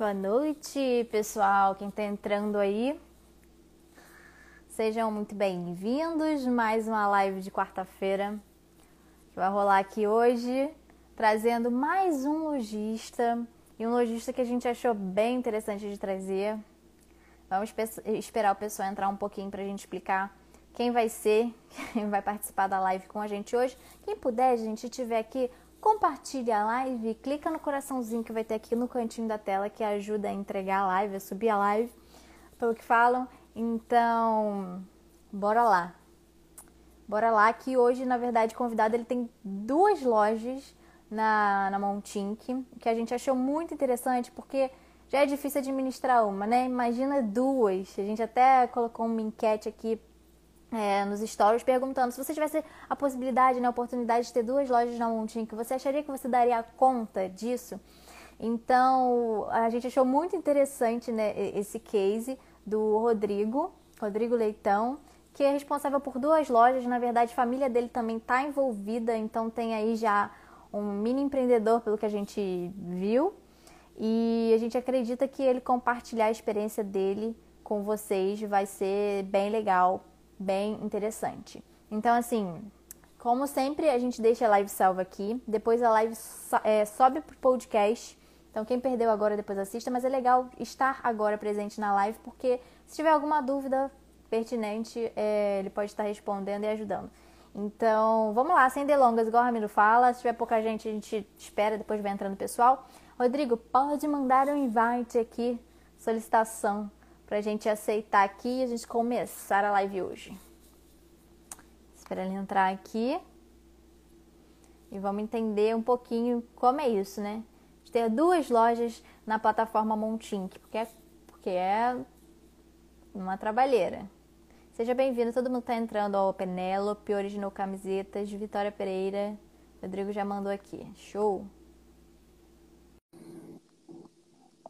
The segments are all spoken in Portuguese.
Boa noite, pessoal. Quem está entrando aí, sejam muito bem-vindos. Mais uma live de quarta-feira que vai rolar aqui hoje, trazendo mais um lojista e um lojista que a gente achou bem interessante de trazer. Vamos esperar o pessoal entrar um pouquinho para a gente explicar quem vai ser, quem vai participar da live com a gente hoje. Quem puder, gente, tiver aqui compartilhe a live, clica no coraçãozinho que vai ter aqui no cantinho da tela que ajuda a entregar a live, a subir a live, pelo que falam. Então, bora lá. Bora lá que hoje, na verdade, convidado ele tem duas lojas na, na Montink, que a gente achou muito interessante, porque já é difícil administrar uma, né? Imagina duas. A gente até colocou uma enquete aqui é, nos stories perguntando se você tivesse a possibilidade, né, a oportunidade de ter duas lojas na que você acharia que você daria conta disso? Então, a gente achou muito interessante né, esse case do Rodrigo, Rodrigo Leitão, que é responsável por duas lojas. Na verdade, a família dele também está envolvida, então tem aí já um mini empreendedor, pelo que a gente viu. E a gente acredita que ele compartilhar a experiência dele com vocês vai ser bem legal bem interessante. Então, assim, como sempre, a gente deixa a live salva aqui. Depois a live é, sobe pro podcast. Então, quem perdeu agora, depois assista. Mas é legal estar agora presente na live, porque se tiver alguma dúvida pertinente, é, ele pode estar respondendo e ajudando. Então, vamos lá, sem delongas, igual o Ramiro fala. Se tiver pouca gente, a gente espera, depois vai entrando o pessoal. Rodrigo, pode mandar um invite aqui, solicitação para a gente aceitar aqui e a gente começar a live hoje. Espera ele entrar aqui. E vamos entender um pouquinho como é isso, né? De ter duas lojas na plataforma Montink, porque é, porque é uma trabalheira. Seja bem-vindo, todo mundo está entrando. Ó, Penélope, Original Camisetas, Vitória Pereira. Rodrigo já mandou aqui. Show!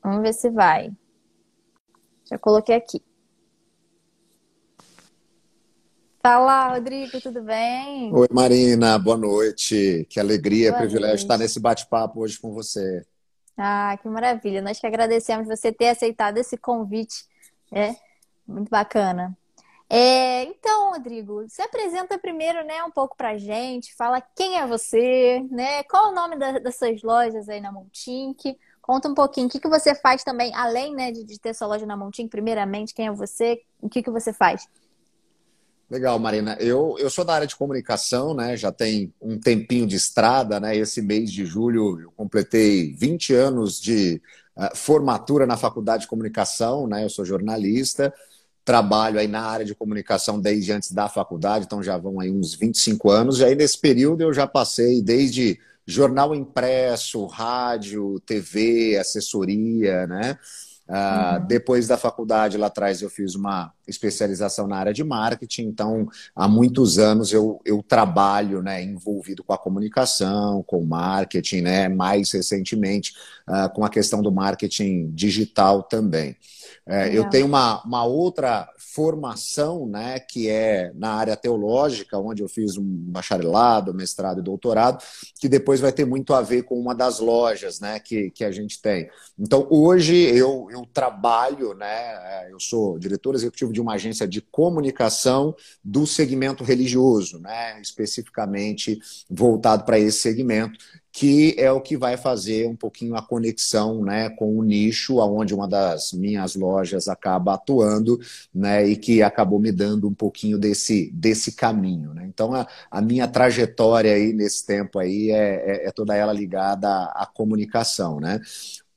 Vamos ver se vai. Já coloquei aqui. Fala, Rodrigo, tudo bem? Oi, Marina, boa noite. Que alegria, boa privilégio noite. estar nesse bate-papo hoje com você. Ah, que maravilha. Nós que agradecemos você ter aceitado esse convite. É muito bacana. É, então, Rodrigo, se apresenta primeiro, né, um pouco pra gente, fala quem é você, né? Qual o nome da, das suas lojas aí na Montink? Conta um pouquinho, o que, que você faz também, além né, de, de ter sua loja na Montinho, primeiramente, quem é você, o que, que você faz? Legal, Marina. Eu, eu sou da área de comunicação, né? Já tem um tempinho de estrada, né? Esse mês de julho eu completei 20 anos de uh, formatura na faculdade de comunicação, né? Eu sou jornalista, trabalho aí na área de comunicação desde antes da faculdade, então já vão aí uns 25 anos. E aí nesse período eu já passei desde jornal impresso, rádio, TV, assessoria, né? Uh, uhum. Depois da faculdade, lá atrás, eu fiz uma especialização na área de marketing, então há muitos anos eu, eu trabalho né, envolvido com a comunicação, com marketing, né, mais recentemente uh, com a questão do marketing digital também. É, eu tenho uma, uma outra formação, né, que é na área teológica, onde eu fiz um bacharelado, mestrado e doutorado, que depois vai ter muito a ver com uma das lojas, né, que, que a gente tem. Então, hoje eu, eu trabalho, né, é, eu sou diretor executivo de uma agência de comunicação do segmento religioso, né, especificamente voltado para esse segmento que é o que vai fazer um pouquinho a conexão né, com o nicho aonde uma das minhas lojas acaba atuando né, e que acabou me dando um pouquinho desse, desse caminho. Né? Então, a, a minha trajetória aí nesse tempo aí é, é, é toda ela ligada à, à comunicação. Né?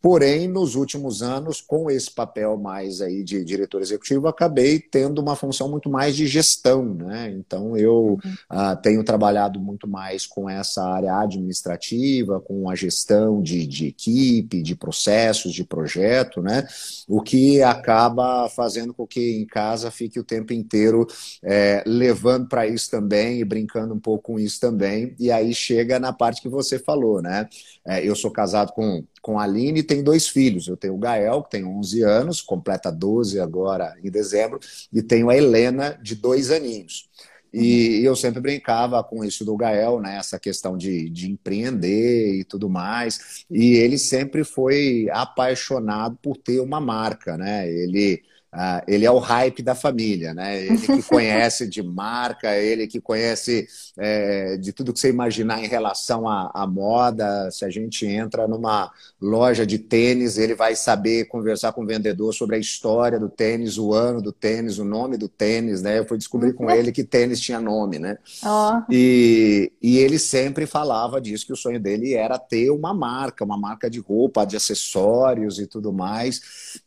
Porém, nos últimos anos, com esse papel mais aí de diretor executivo, acabei tendo uma função muito mais de gestão, né? Então, eu uhum. uh, tenho trabalhado muito mais com essa área administrativa, com a gestão de, de equipe, de processos, de projeto, né? O que acaba fazendo com que em casa fique o tempo inteiro é, levando para isso também e brincando um pouco com isso também. E aí chega na parte que você falou, né? É, eu sou casado com, com a Aline tem dois filhos. Eu tenho o Gael, que tem 11 anos, completa 12 agora em dezembro, e tenho a Helena, de dois aninhos. E eu sempre brincava com isso do Gael, né? Essa questão de, de empreender e tudo mais. E ele sempre foi apaixonado por ter uma marca, né? Ele Uh, ele é o hype da família, né? Ele que conhece de marca, ele que conhece é, de tudo que você imaginar em relação à, à, moda. Se a gente entra numa loja de tênis, ele vai saber conversar com o vendedor sobre a história do tênis, o ano do tênis, o nome do tênis, né? Eu fui descobrir com ele que tênis tinha nome, né? Oh. E, e ele sempre falava disso, que o sonho dele era ter uma marca, uma marca de roupa, de acessórios e tudo mais.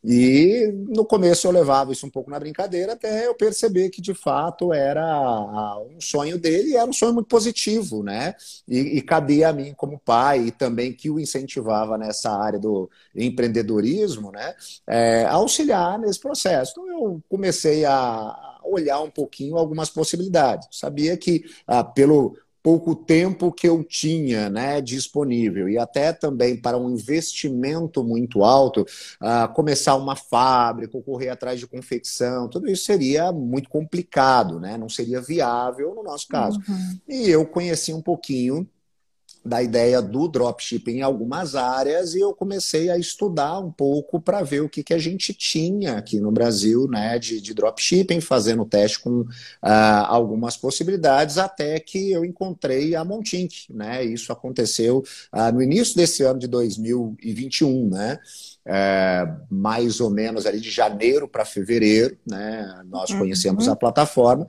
E no começo eu levava isso um pouco na brincadeira até eu perceber que de fato era um sonho dele e era um sonho muito positivo, né? E, e cabia a mim como pai e também que o incentivava nessa área do empreendedorismo, né? É, auxiliar nesse processo. Então eu comecei a olhar um pouquinho algumas possibilidades. Sabia que ah, pelo pouco tempo que eu tinha né, disponível e até também para um investimento muito alto, uh, começar uma fábrica, correr atrás de confecção, tudo isso seria muito complicado, né? não seria viável no nosso caso. Uhum. E eu conheci um pouquinho da ideia do dropshipping em algumas áreas e eu comecei a estudar um pouco para ver o que, que a gente tinha aqui no Brasil né, de, de dropshipping, fazendo teste com uh, algumas possibilidades, até que eu encontrei a Montink. Né? Isso aconteceu uh, no início desse ano de 2021, né? É, mais ou menos ali de janeiro para fevereiro, né? Nós conhecemos uhum. a plataforma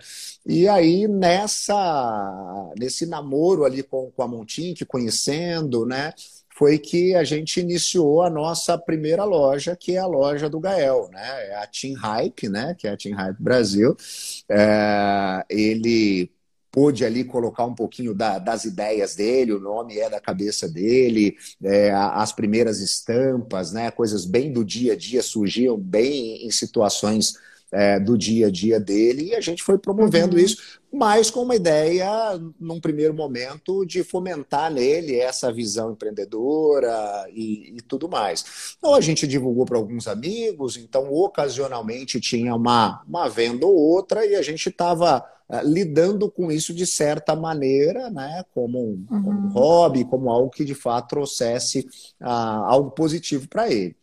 e aí, nessa, nesse namoro ali com, com a Montink, conhecendo, né? Foi que a gente iniciou a nossa primeira loja, que é a loja do Gael, né? É a Team Hype, né? Que é a Team Hype Brasil. É, ele pôde ali colocar um pouquinho da, das ideias dele, o nome é da cabeça dele, é, as primeiras estampas, né, coisas bem do dia a dia surgiam bem em situações é, do dia a dia dele, e a gente foi promovendo uhum. isso, mas com uma ideia, num primeiro momento, de fomentar nele essa visão empreendedora e, e tudo mais. Então a gente divulgou para alguns amigos, então ocasionalmente tinha uma, uma venda ou outra, e a gente estava lidando com isso de certa maneira, né, como um, uhum. como um hobby, como algo que de fato trouxesse uh, algo positivo para ele.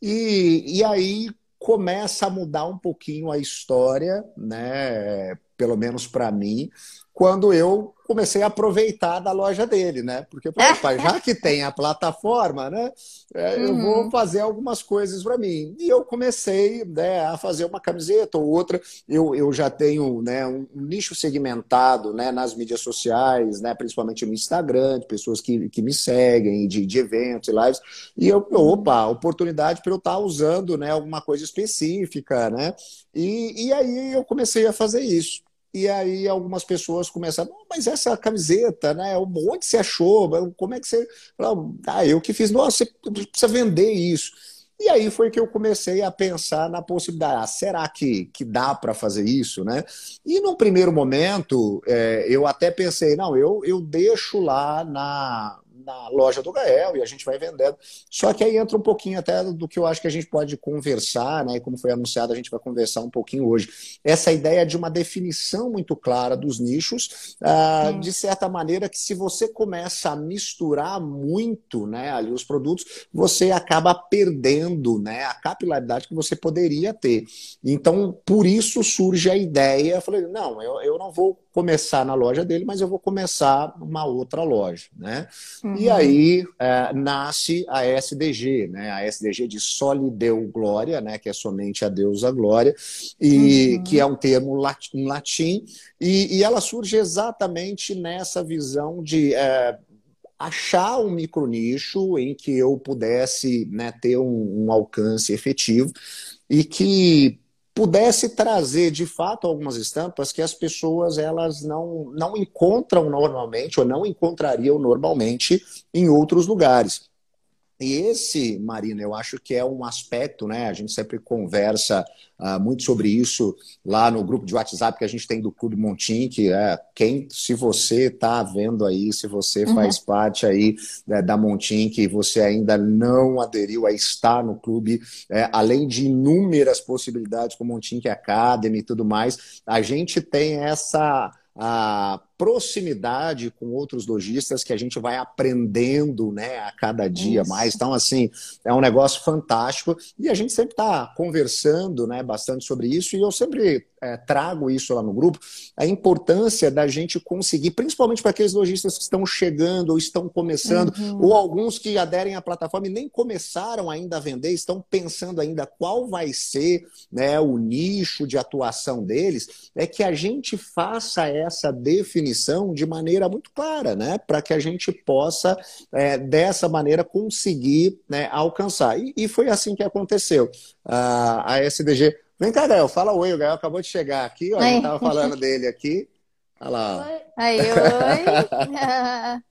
E, e aí começa a mudar um pouquinho a história, né? Pelo menos para mim, quando eu comecei a aproveitar da loja dele, né? Porque, pai, já que tem a plataforma, né? É, eu vou uhum. fazer algumas coisas para mim. E eu comecei né, a fazer uma camiseta ou outra. Eu, eu já tenho né, um, nicho segmentado né, nas mídias sociais, né, principalmente no Instagram, de pessoas que, que me seguem, de, de eventos e lives. E eu, opa, oportunidade para eu estar tá usando né, alguma coisa específica, né? E, e aí eu comecei a fazer isso. E aí algumas pessoas começaram, mas essa camiseta, né? Onde você achou? Como é que você. Ah, eu que fiz, nossa, você precisa vender isso. E aí foi que eu comecei a pensar na possibilidade, ah, será que, que dá para fazer isso, né? E no primeiro momento, é, eu até pensei, não, eu, eu deixo lá na, na loja do Gael e a gente vai vendendo. Só que aí entra um pouquinho até do que eu acho que a gente pode conversar, né? E como foi anunciado, a gente vai conversar um pouquinho hoje. Essa ideia de uma definição muito clara dos nichos, ah, de certa maneira que se você começa a misturar muito né, ali os produtos, você acaba perdendo né, a capilaridade que você poderia ter. Então, por isso surge a ideia, eu falei, não, eu, eu não vou começar na loja dele, mas eu vou começar uma outra loja, né? Uhum. E aí é, nasce a SDG, né? A SDG de Solideu Glória, né? Que é somente a deusa Glória, e uhum. que é um termo em latim, e, e, ela surge exatamente nessa visão de é, achar um micronicho em que eu pudesse né, ter um, um alcance efetivo e que pudesse trazer de fato algumas estampas que as pessoas elas não, não encontram normalmente ou não encontrariam normalmente em outros lugares. E esse, Marina, eu acho que é um aspecto, né? A gente sempre conversa uh, muito sobre isso lá no grupo de WhatsApp que a gente tem do Clube Montim, que é quem, se você está vendo aí, se você uhum. faz parte aí né, da Montim, que você ainda não aderiu a estar no clube, é, além de inúmeras possibilidades como Montim Academy e tudo mais, a gente tem essa a proximidade com outros lojistas que a gente vai aprendendo né, a cada dia Isso. mais. Então, assim, é um negócio fantástico e a gente sempre está conversando né, bastante sobre isso e eu sempre é, trago isso lá no grupo, a importância da gente conseguir, principalmente para aqueles lojistas que estão chegando ou estão começando, uhum. ou alguns que aderem à plataforma e nem começaram ainda a vender, estão pensando ainda qual vai ser né, o nicho de atuação deles, é que a gente faça essa definição definição de maneira muito clara, né? Para que a gente possa, é, dessa maneira, conseguir né, alcançar. E, e, foi assim que aconteceu. A, a SDG. Vem cá, Gael, fala oi. O Gael acabou de chegar aqui, ó, a gente estava falando dele aqui. Olha lá. Oi. Aí, oi.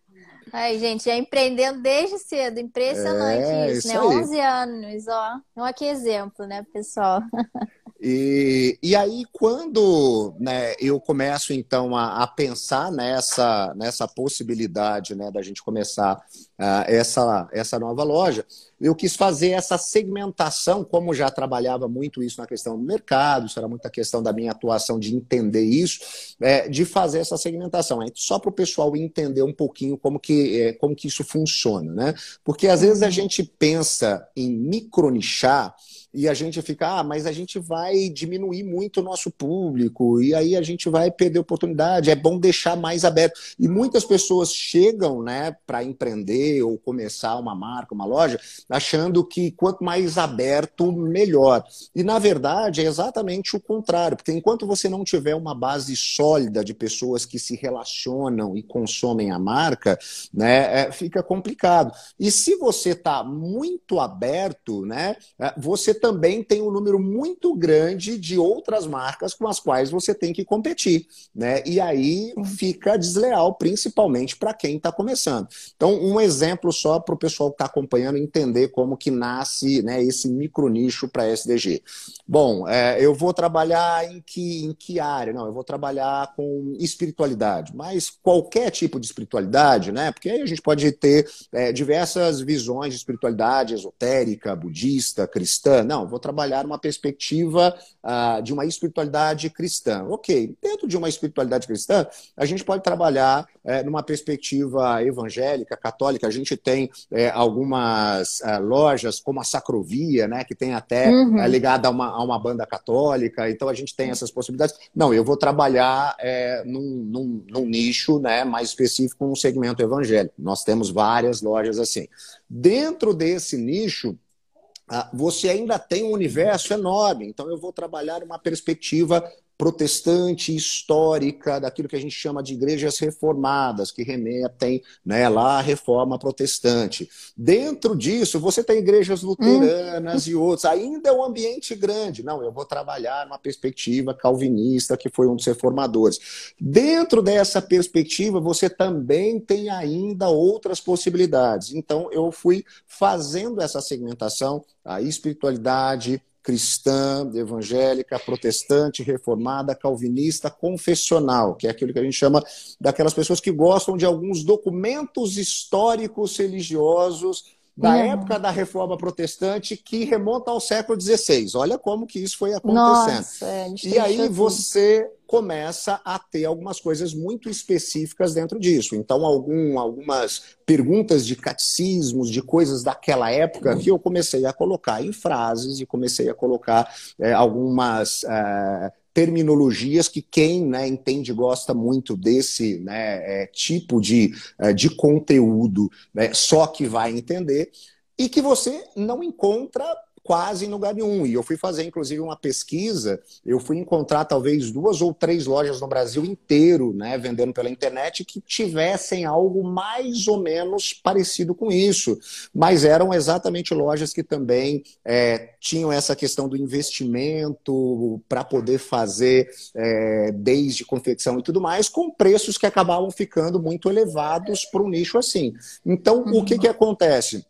Aí, gente, é empreendendo desde cedo. Impressionante é, isso, isso, né? Aí. 11 anos, ó. Olha que exemplo, né, pessoal? E, e aí, quando né, eu começo, então, a, a, pensar nessa, nessa possibilidade né, da gente começar uh, essa, essa nova loja, eu quis fazer essa segmentação, como já trabalhava muito isso na questão do mercado, isso era muita questão da minha atuação de entender isso, é, de fazer essa segmentação, é, só para o pessoal entender um pouquinho como que, é, como que isso funciona. Né? Porque às vezes a gente pensa em micronichar, e a gente fica, ah, mas a gente vai diminuir muito o nosso público, e aí a gente vai perder oportunidade, é bom deixar mais aberto. E muitas pessoas chegam né, para empreender ou começar uma marca, uma loja, achando que quanto mais aberto, melhor. E na verdade é exatamente o contrário, porque enquanto você não tiver uma base sólida de pessoas que se relacionam e consomem a marca, né, é, fica complicado. E se você está muito aberto, né, é, você também tem um número muito grande de outras marcas com as quais você tem que competir, né? E aí fica desleal, principalmente para quem está começando. Então, um exemplo só para o pessoal que está acompanhando entender como que nasce né, esse micro nicho para SDG. Bom, é, eu vou trabalhar em que, em que área? Não, eu vou trabalhar com espiritualidade, mas qualquer tipo de espiritualidade, né? Porque aí a gente pode ter é, diversas visões de espiritualidade esotérica, budista, cristã. Não, não, vou trabalhar uma perspectiva uh, de uma espiritualidade cristã. Ok, dentro de uma espiritualidade cristã, a gente pode trabalhar é, numa perspectiva evangélica, católica. A gente tem é, algumas é, lojas, como a Sacrovia, né, que tem até uhum. é, ligada a uma, a uma banda católica, então a gente tem essas possibilidades. Não, eu vou trabalhar num, num, num nicho né, mais específico, num segmento evangélico. Nós temos várias lojas assim. Dentro desse nicho, ah, você ainda tem um universo enorme. Então, eu vou trabalhar uma perspectiva protestante histórica, daquilo que a gente chama de igrejas reformadas, que remetem né, lá à reforma protestante. Dentro disso, você tem igrejas luteranas hum. e outros. Ainda é um ambiente grande. Não, eu vou trabalhar numa perspectiva calvinista, que foi um dos reformadores. Dentro dessa perspectiva, você também tem ainda outras possibilidades. Então, eu fui fazendo essa segmentação, a espiritualidade, cristã, evangélica, protestante, reformada, calvinista, confessional, que é aquilo que a gente chama daquelas pessoas que gostam de alguns documentos históricos religiosos da uhum. época da reforma protestante que remonta ao século XVI. Olha como que isso foi acontecendo. Nossa, é, e aí você começa a ter algumas coisas muito específicas dentro disso. Então, algum, algumas perguntas de catecismos, de coisas daquela época, que eu comecei a colocar em frases e comecei a colocar é, algumas. Terminologias que quem né, entende gosta muito desse né, é, tipo de, é, de conteúdo, né, só que vai entender, e que você não encontra quase em lugar nenhum. E eu fui fazer, inclusive, uma pesquisa, eu fui encontrar talvez duas ou três lojas no Brasil inteiro, né, vendendo pela internet, que tivessem algo mais ou menos parecido com isso. Mas eram exatamente lojas que também é, tinham essa questão do investimento para poder fazer é, desde confecção e tudo mais, com preços que acabavam ficando muito elevados para um nicho assim. Então, uhum. o que, que acontece?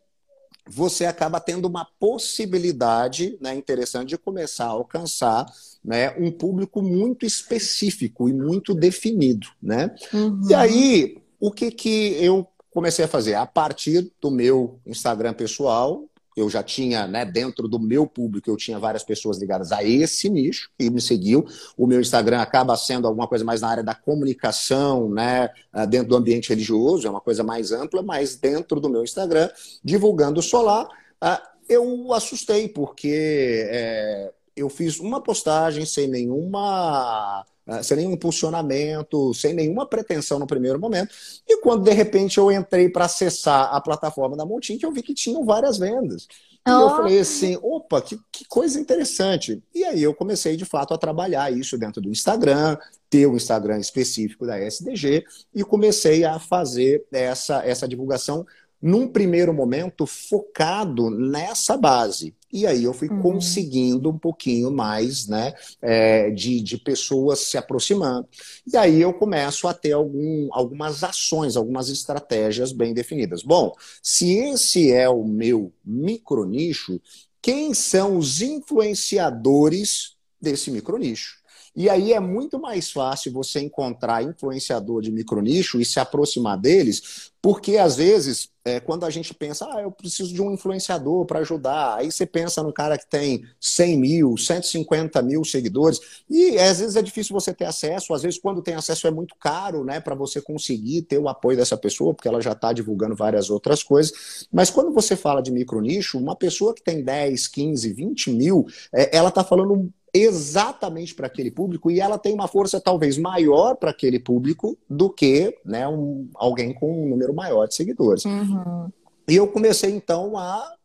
Você acaba tendo uma possibilidade né, interessante de começar a alcançar né, um público muito específico e muito definido. Né? Uhum. E aí, o que, que eu comecei a fazer? A partir do meu Instagram pessoal, eu já tinha, né, dentro do meu público, eu tinha várias pessoas ligadas a esse nicho que me seguiu. O meu Instagram acaba sendo alguma coisa mais na área da comunicação, né, ah, dentro do ambiente religioso, é uma coisa mais ampla, mas dentro do meu Instagram, divulgando solar, ah, eu assustei, porque é, eu fiz uma postagem sem nenhuma sem nenhum impulsionamento, sem nenhuma pretensão no primeiro momento. E quando de repente eu entrei para acessar a plataforma da Montin, eu vi que tinham várias vendas. E oh. eu falei assim, opa, que, que coisa interessante. E aí eu comecei de fato a trabalhar isso dentro do Instagram, ter um Instagram específico da SDG e comecei a fazer essa, essa divulgação num primeiro momento focado nessa base. E aí eu fui uhum. conseguindo um pouquinho mais né, é, de, de pessoas se aproximando. E aí eu começo a ter algum, algumas ações, algumas estratégias bem definidas. Bom, se esse é o meu micronicho, quem são os influenciadores desse micronicho? E aí é muito mais fácil você encontrar influenciador de micronicho e se aproximar deles, porque às vezes, é, quando a gente pensa, ah, eu preciso de um influenciador para ajudar, aí você pensa no cara que tem 100 mil, 150 mil seguidores, e às vezes é difícil você ter acesso, às vezes quando tem acesso é muito caro, né, para você conseguir ter o apoio dessa pessoa, porque ela já está divulgando várias outras coisas. Mas quando você fala de micronicho, uma pessoa que tem 10, 15, 20 mil, é, ela está falando exatamente para aquele público e ela tem uma força talvez maior para aquele público do que né, um, alguém com um número maior de seguidores. Uhum. E eu comecei então a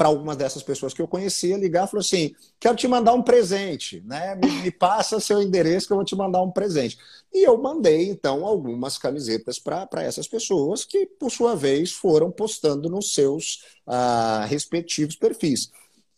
para algumas dessas pessoas que eu conhecia ligar falou assim: quero te mandar um presente, né? Me, me, passa seu endereço que eu vou te mandar um presente. E eu mandei então algumas camisetas para essas pessoas que, por sua vez, foram postando nos seus uh, respectivos perfis.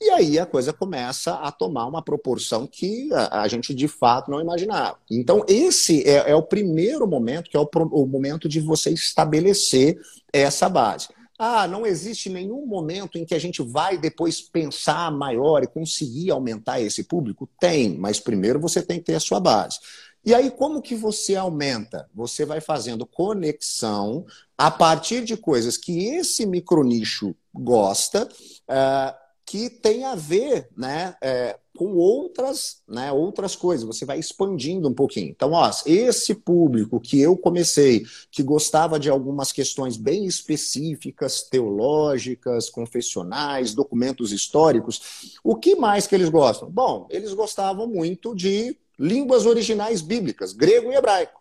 E aí a coisa começa a tomar uma proporção que a, gente de fato não imaginava. Então, esse é, é o primeiro momento, que é o, o momento de você estabelecer essa base. Ah, não existe nenhum momento em que a gente vai depois pensar maior e conseguir aumentar esse público? Tem, mas primeiro você tem que ter a sua base. E aí, como que você aumenta? Você vai fazendo conexão a partir de coisas que esse micronicho gosta, uh, que tem a ver né, é, com outras, né, outras coisas. Você vai expandindo um pouquinho. Então, ó, esse público que eu comecei, que gostava de algumas questões bem específicas, teológicas, confessionais, documentos históricos, o que mais que eles gostam? Bom, eles gostavam muito de línguas originais bíblicas, grego e hebraico.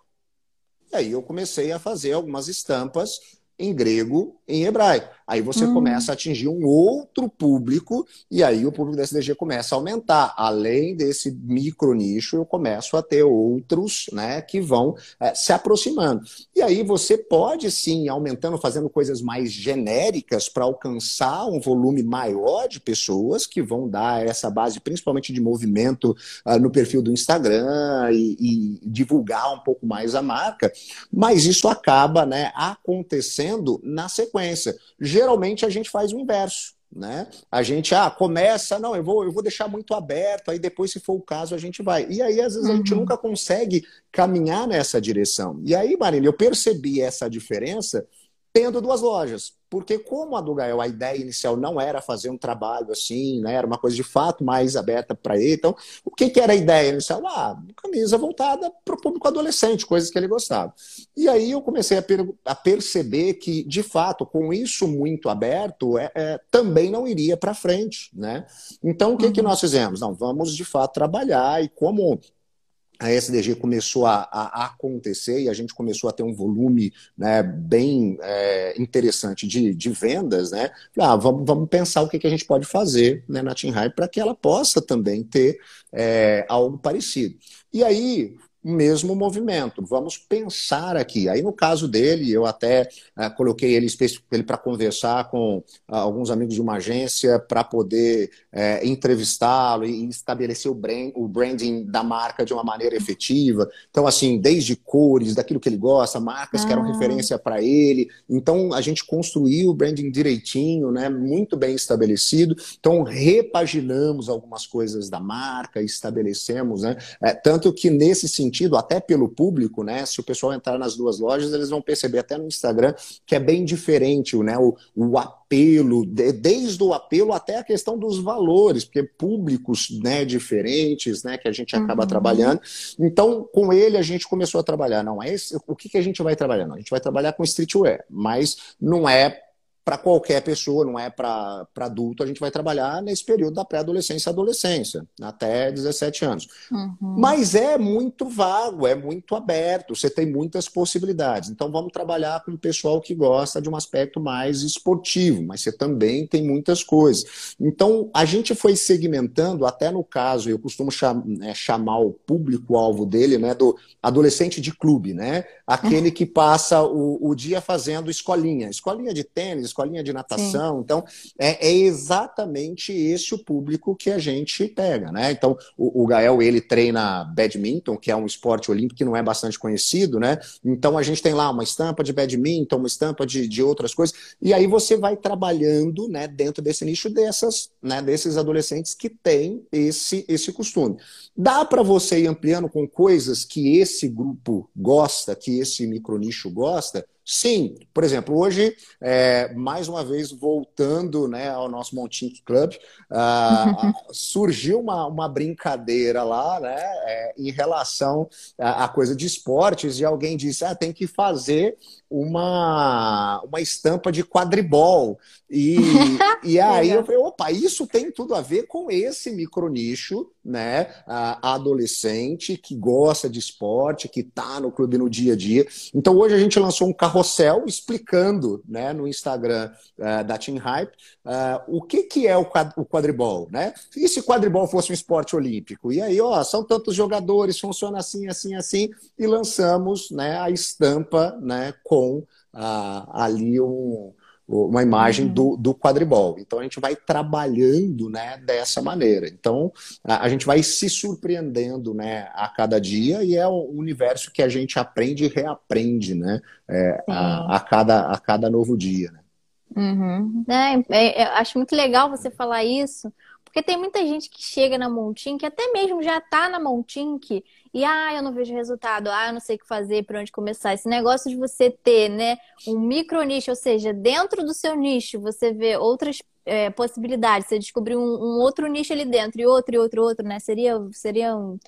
E aí eu comecei a fazer algumas estampas em grego, em hebraico. Aí você hum. começa a atingir um outro público e aí o público da SDG começa a aumentar. Além desse micro nicho, eu começo a ter outros né, que vão é, se aproximando. E aí você pode sim, aumentando, fazendo coisas mais genéricas para alcançar um volume maior de pessoas que vão dar essa base, principalmente de movimento uh, no perfil do Instagram e, e divulgar um pouco mais a marca. Mas isso acaba né, acontecendo na sequência geralmente a gente faz o inverso. Né? A gente ah, começa, não, eu vou, eu vou deixar muito aberto, aí depois, se for o caso, a gente vai. E aí, às vezes, uhum. a gente uhum. nunca consegue caminhar nessa direção. E aí, Marília, eu percebi essa diferença tendo duas lojas. Porque como a do Gael, a ideia inicial não era fazer um trabalho assim, né? Era uma coisa de fato mais aberta para ele. Então, o que, que era a ideia inicial? Ah, camisa voltada para o público adolescente, coisas que ele gostava. E aí eu comecei a, per a perceber que, de fato, com isso muito aberto, é, é também não iria para frente, né? Então, o que, uhum. que nós fizemos? Não, vamos de fato trabalhar e como a SDG começou a, a, acontecer e a gente começou a ter um volume né, bem é, interessante de, de vendas, né? Ah, vamos, vamos pensar o que, que a gente pode fazer né, na Team para que ela possa também ter é, algo parecido. E aí o mesmo movimento. Vamos pensar aqui. Aí, no caso dele, eu até uh, coloquei ele, ele para conversar com uh, alguns amigos de uma agência para poder uh, entrevistá-lo e estabelecer o, brand, o branding da marca de uma maneira efetiva. Então, assim, desde cores, daquilo que ele gosta, marcas ah. que eram ah. referência para ele. Então, a gente construiu o branding direitinho, né, muito bem estabelecido. Então, repaginamos algumas coisas da marca, estabelecemos, né, tanto que nesse sentido, sentido, até pelo público, né? Se o pessoal entrar nas duas lojas, eles vão perceber até no Instagram que é bem diferente né? o, o apelo, desde o apelo até a questão dos valores, porque públicos né, diferentes né, que a gente acaba uhum. trabalhando. Então, com ele, a gente começou a trabalhar. Não, é esse, o que, que a gente vai trabalhar? Não, a gente vai trabalhar com streetwear, mas não é para qualquer pessoa, não é para adulto, a gente vai trabalhar nesse período da pré-adolescência e adolescência, até 17 anos. Uhum. Mas é muito vago, é muito aberto, você tem muitas possibilidades. Então vamos trabalhar com o pessoal que gosta de um aspecto mais esportivo, mas você também tem muitas coisas. Então a gente foi segmentando, até no caso, eu costumo chamar, né, chamar o público-alvo dele né, do adolescente de clube, né? Aquele que passa o, o dia fazendo escolinha, escolinha de tênis, escolinha de natação. Sim. Então, é, é, exatamente esse o público que a gente pega, né? Então, o, o, Gael, ele treina badminton, que é um esporte olímpico que não é bastante conhecido, né? Então, a gente tem lá uma estampa de badminton, uma estampa de, de outras coisas, e aí você vai trabalhando, né, dentro desse nicho dessas, né, desses adolescentes que têm esse, esse costume. Dá para você ir ampliando com coisas que esse grupo gosta, que esse micronicho gosta, Sim, por exemplo, hoje, é, mais uma vez, voltando né, ao nosso Montink Club, uh, surgiu uma, uma brincadeira lá né, é, em relação à, à, coisa de esportes, e alguém disse: ah, tem que fazer uma, uma estampa de quadribol. E, e aí eu falei, opa, isso tem tudo a ver com esse micronicho, né? A adolescente que gosta de esporte, que está no clube no dia a dia. Então hoje a gente lançou um carrossel explicando né, no Instagram uh, da Team Hype uh, o que, que é o, quadribol, né? E se quadribol fosse um esporte olímpico? E aí, ó, são tantos jogadores, funciona assim, assim, assim, e lançamos né, a estampa né, com com ah, ali um, uma imagem uhum. do, do quadribol. Então a gente vai trabalhando né, dessa maneira. Então a, a, gente vai se surpreendendo né, a cada dia e é um universo que a gente aprende e reaprende né, é, a, a, cada, a cada novo dia. Né? Uhum. É, é, acho muito legal você falar isso, porque tem muita gente que chega na Montin, que até mesmo já está na Montink, e ah, eu não vejo resultado, ah, eu não sei o que fazer, por onde começar. Esse negócio de você ter, né, um micro nicho, ou seja, dentro do seu nicho, você vê outras é, possibilidades, você descobrir um, um, outro nicho ali dentro, e outro, e outro, outro, né? Seria, seria um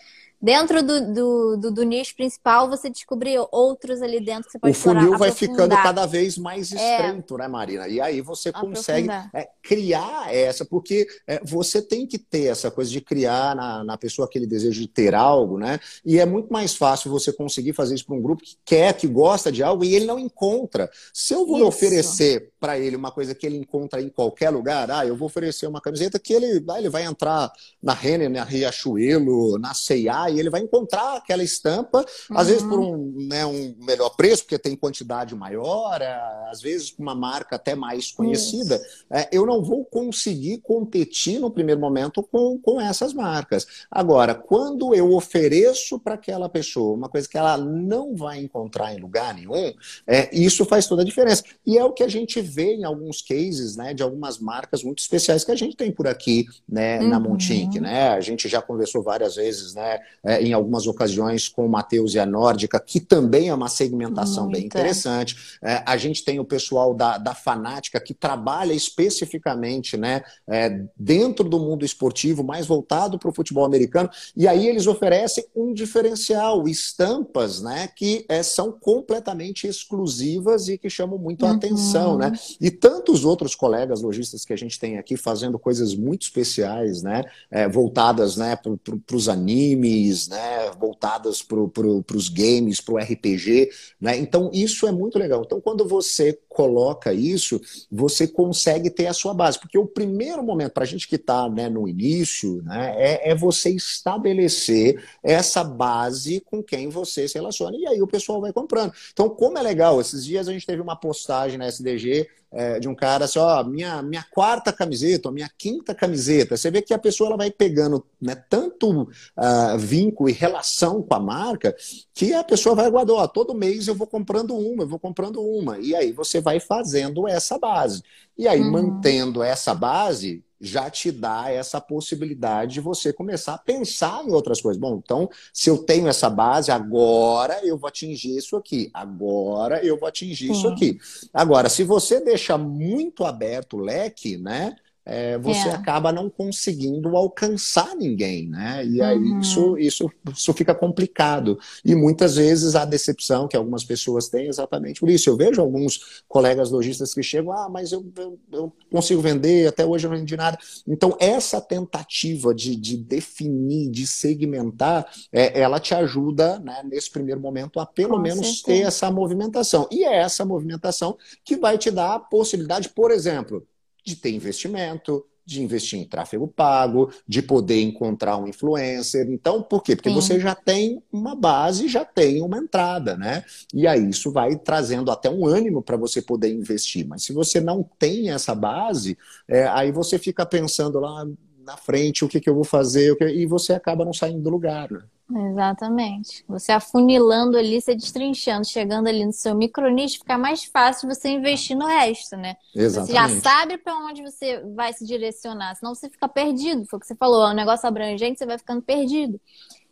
dentro do, do, do, do, nicho principal, você descobrir outros ali dentro que você pode O funil vai ficando cada vez mais é. estreito, é. né, Marina? E aí você consegue é, criar essa, porque é, você tem que ter essa coisa de criar na, na pessoa aquele desejo de ter algo, né? E é muito mais fácil você conseguir fazer isso para um grupo que quer, que gosta de algo e ele não encontra. Se eu vou isso. oferecer para ele uma coisa que ele encontra em qualquer lugar, ah, eu vou oferecer uma camiseta que ele, ah, ele vai entrar na Renner, na Riachuelo, na C&A e ele vai encontrar aquela estampa, uhum. às vezes por um, né, um melhor preço, porque tem quantidade maior, é, às vezes com uma marca até mais conhecida. É, eu não vou conseguir competir no primeiro momento com, com essas marcas. Agora, quando eu ofereço para aquela pessoa uma coisa que ela não vai encontrar em lugar nenhum, é, isso faz toda a diferença. E é o que a gente vê em alguns cases né, de algumas marcas muito especiais que a gente tem por aqui né, uhum. na Montink. Né? A gente já conversou várias vezes né, é, em algumas ocasiões com o Matheus e a Nórdica, que também é uma segmentação Muito. bem interessante. É, a gente tem o pessoal da, da Fanática, que trabalha especificamente né, é, dentro do mundo esportivo, mais voltado para o futebol americano, e aí eles oferecem um diferencial, estampas né, que é, são completamente exclusivas e que chamam muito a uhum. atenção. Né? E tantos outros colegas lojistas que a gente tem aqui fazendo coisas muito especiais, né, é, voltadas né, para os animes, né, voltadas para pro, os games, para o RPG. Né? Então, isso é muito legal. Então, quando você coloca isso, você consegue ter a sua base. Porque o primeiro momento, para a gente que está né, no início, né, é, é você estabelecer essa base com quem você se relaciona. E aí o pessoal vai comprando. Então, como é legal, esses dias a gente teve uma postagem na SDG é, de um cara assim, ó, minha, minha quarta camiseta, minha quinta camiseta. Você vê que a pessoa ela vai pegando né, tanto uh, vínculo e relação com a marca que a pessoa vai guardar, ó, todo mês eu vou comprando uma, eu vou comprando uma. E aí você vai fazendo essa base. E aí, uhum. mantendo essa base, já te dá essa possibilidade de você começar a pensar em outras coisas. Bom, então, se eu tenho essa base, agora eu vou atingir isso aqui, agora eu vou atingir Sim. isso aqui. Agora, se você deixa muito aberto o leque, né? É, você é. acaba não conseguindo alcançar ninguém, né? E aí uhum. isso, isso, isso fica complicado. E muitas vezes a decepção que algumas pessoas têm é exatamente por isso. Eu vejo alguns colegas lojistas que chegam, ah, mas eu, eu, eu consigo vender, até hoje eu não vendi nada. Então, essa tentativa de, de definir, de segmentar, é, ela te ajuda, né, nesse primeiro momento, a pelo Com menos certeza. ter essa movimentação. E é essa movimentação que vai te dar a possibilidade, por exemplo, de ter investimento, de investir em tráfego pago, de poder encontrar um influencer. Então, por quê? Porque Sim. você já tem uma base, já tem uma entrada, né? E aí isso vai trazendo até um ânimo para você poder investir. Mas se você não tem essa base, é, aí você fica pensando lá na frente o que, que eu vou fazer, e você acaba não saindo do lugar. Né? Exatamente. Você afunilando ali, você destrinchando, chegando ali no seu micronicho, fica mais fácil você investir no resto, né? Exatamente. Você já sabe para onde você vai se direcionar, senão você fica perdido. Foi o que você falou, é um negócio abrangente, você vai ficando perdido.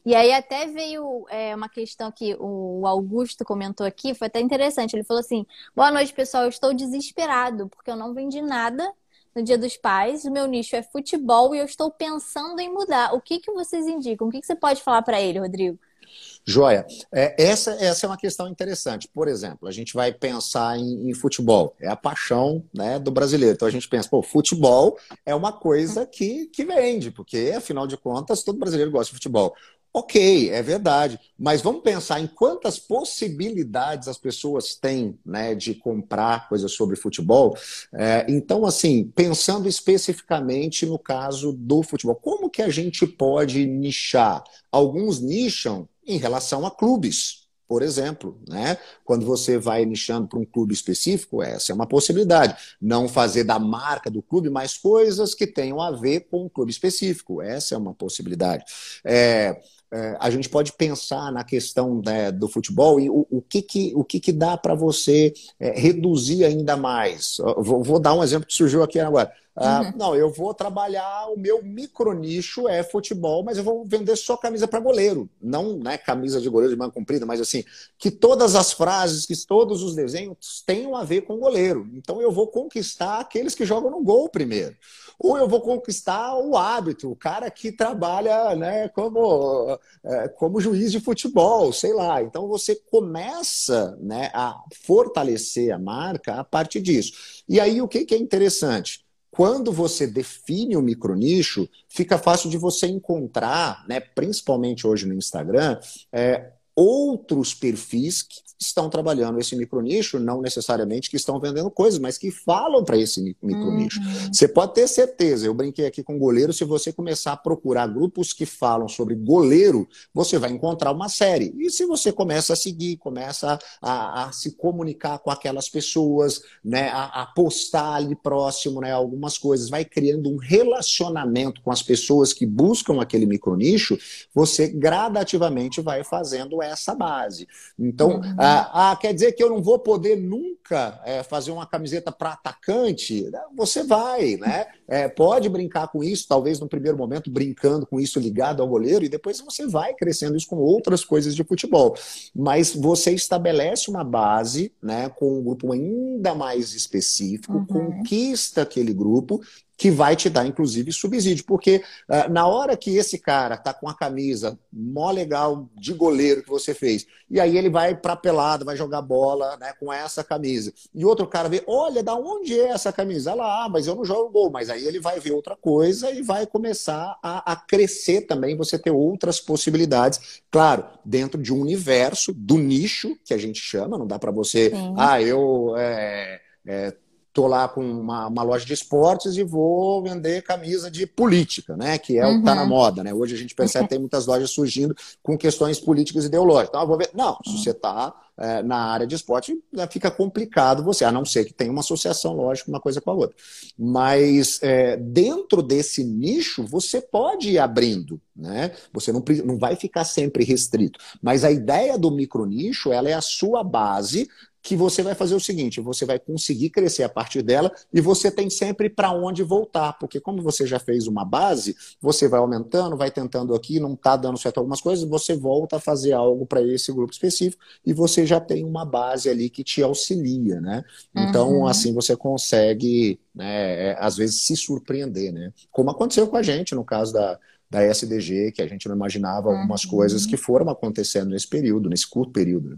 E aí até veio é, uma questão que o Augusto comentou aqui, foi até interessante. Ele falou assim: boa noite, pessoal, eu estou desesperado, porque eu não vendi nada no Dia dos Pais. O meu nicho é futebol e eu estou pensando em mudar. O que, que vocês indicam? O que, que você pode falar para ele, Rodrigo? Joia. É, essa, essa é uma questão interessante. Por exemplo, a gente vai pensar em, em, futebol. É a paixão né, do brasileiro. Então a gente pensa, pô, futebol é uma coisa que, que vende, porque afinal de contas todo brasileiro gosta de futebol. Ok, é verdade, mas vamos pensar em quantas possibilidades as pessoas têm né, de comprar coisas sobre futebol. É, então, assim, pensando especificamente no caso do futebol, como que a gente pode nichar? Alguns nicham em relação a clubes, por exemplo, né? Quando você vai nichando para um clube específico, essa é uma possibilidade. Não fazer da marca do clube, mas coisas que tenham a ver com o clube específico, essa é uma possibilidade. É, é, a gente pode pensar na questão né, do futebol e o, o, que, que, o que, que dá para você é, reduzir ainda mais. Vou, vou, dar um exemplo que surgiu aqui agora. Ah, uhum. Não, eu vou trabalhar, o meu micronicho é futebol, mas eu vou vender só camisa para goleiro. Não né, camisa de goleiro de manga comprida, mas assim, que todas as frases, que todos os desenhos tenham a ver com goleiro. Então eu vou conquistar aqueles que jogam no gol primeiro ou eu vou conquistar o hábito, o cara que trabalha né, como, é, como juiz de futebol, sei lá. Então você começa né, a fortalecer a marca a partir disso. E aí o que, que é interessante? Quando você define o micronicho, fica fácil de você encontrar, né, principalmente hoje no Instagram, é, outros perfis que estão trabalhando esse micronicho, não necessariamente que estão vendendo coisas, mas que falam para esse micronicho. Uhum. Você pode ter certeza, eu brinquei aqui com goleiro, se você começar a procurar grupos que falam sobre goleiro, você vai encontrar uma série. E se você começa a seguir, começa a, a se comunicar com aquelas pessoas, né, a, a postar ali próximo né, algumas coisas, vai criando um relacionamento com as pessoas que buscam aquele micronicho, você gradativamente vai fazendo essa base. Então, uhum. ah, ah, quer dizer que eu não vou poder nunca é, fazer uma camiseta para atacante? Você vai, né? É, pode brincar com isso, talvez no primeiro momento brincando com isso ligado ao goleiro, e depois você vai crescendo isso com outras coisas de futebol. Mas você estabelece uma base, né, com um grupo ainda mais específico, uhum. conquista aquele grupo que vai te dar, inclusive, subsídio. Porque uh, na hora que esse cara tá com a camisa mó legal de goleiro que você fez, e aí ele vai pra pelada, vai jogar bola né, com essa camisa, e outro cara vê, olha, da onde é essa camisa? Lá, ah, mas eu não jogo gol. Mas aí ele vai ver outra coisa e vai começar a, a crescer também, você ter outras possibilidades. Claro, dentro de um universo, do nicho, que a gente chama, não dá para você, Sim. ah, eu... É, é, tô lá com uma, uma, loja de esportes e vou vender camisa de política, né? Que é uhum. o que está na moda, né? Hoje a gente percebe que tem muitas lojas surgindo com questões políticas e ideológicas. Então, eu vou ver. Não, se você está é, na área de esporte, né, fica complicado você, a não ser que tenha uma associação, lógico, uma coisa com a outra. Mas é, dentro desse nicho, você pode ir abrindo, né? Você não, não vai ficar sempre restrito. Mas a ideia do micronicho, ela é a sua base que você vai fazer o seguinte: você vai conseguir crescer a partir dela e você tem sempre para onde voltar, porque como você já fez uma base, você vai aumentando, vai tentando aqui, não está dando certo algumas coisas, você volta a fazer algo para esse grupo específico e você já tem uma base ali que te auxilia, né? Então, uhum. assim, você consegue, né, é, às vezes, se surpreender, né? Como aconteceu com a gente no caso da, da SDG, que a gente não imaginava algumas uhum. coisas que foram acontecendo nesse período, nesse curto período.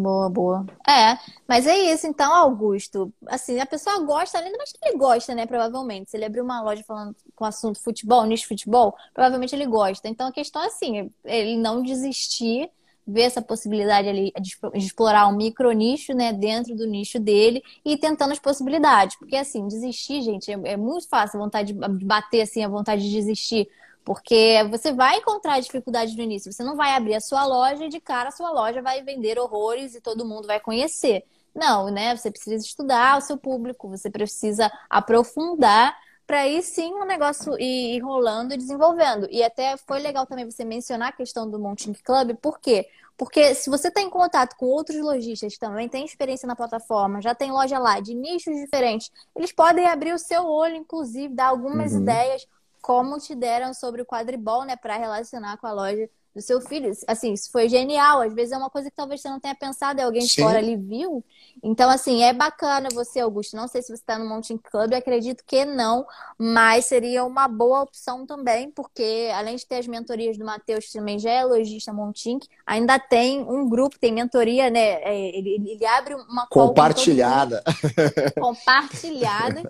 Boa, boa. É, mas é isso, então, Augusto. Assim, a pessoa gosta, ainda mais que ele gosta, né? Provavelmente. Se ele abrir uma loja falando com assunto futebol, nicho futebol, provavelmente ele gosta. Então a questão é assim, ele não desistir, ver essa possibilidade ali de explorar um micro nicho, né, dentro do nicho dele e tentando as possibilidades. Porque assim, desistir, gente, é, é muito fácil a vontade de bater assim, a vontade de desistir porque você vai encontrar dificuldades no início. Você não vai abrir a sua loja e de cara a sua loja vai vender horrores e todo mundo vai conhecer. Não, né? Você precisa estudar o seu público, você precisa aprofundar para aí sim o negócio ir rolando e desenvolvendo. E até foi legal também você mencionar a questão do Monting Club, por quê? Porque se você está em contato com outros lojistas que também têm experiência na plataforma, já tem loja lá de nichos diferentes, eles podem abrir o seu olho, inclusive, dar algumas uhum. ideias como te deram sobre o quadribol, né, para relacionar com a loja do seu filho. Assim, isso foi genial. Às vezes é uma coisa que talvez você não tenha pensado e alguém de fora ali viu. Então, assim, é bacana você, Augusto. Não sei se você está no Mountain Club, acredito que não, mas seria uma boa opção também, porque além de ter as mentorias do Matheus, que também já é lojista Mountain, ainda tem um grupo, tem mentoria, né? É, ele, ele abre uma compartilhada. compartilhada.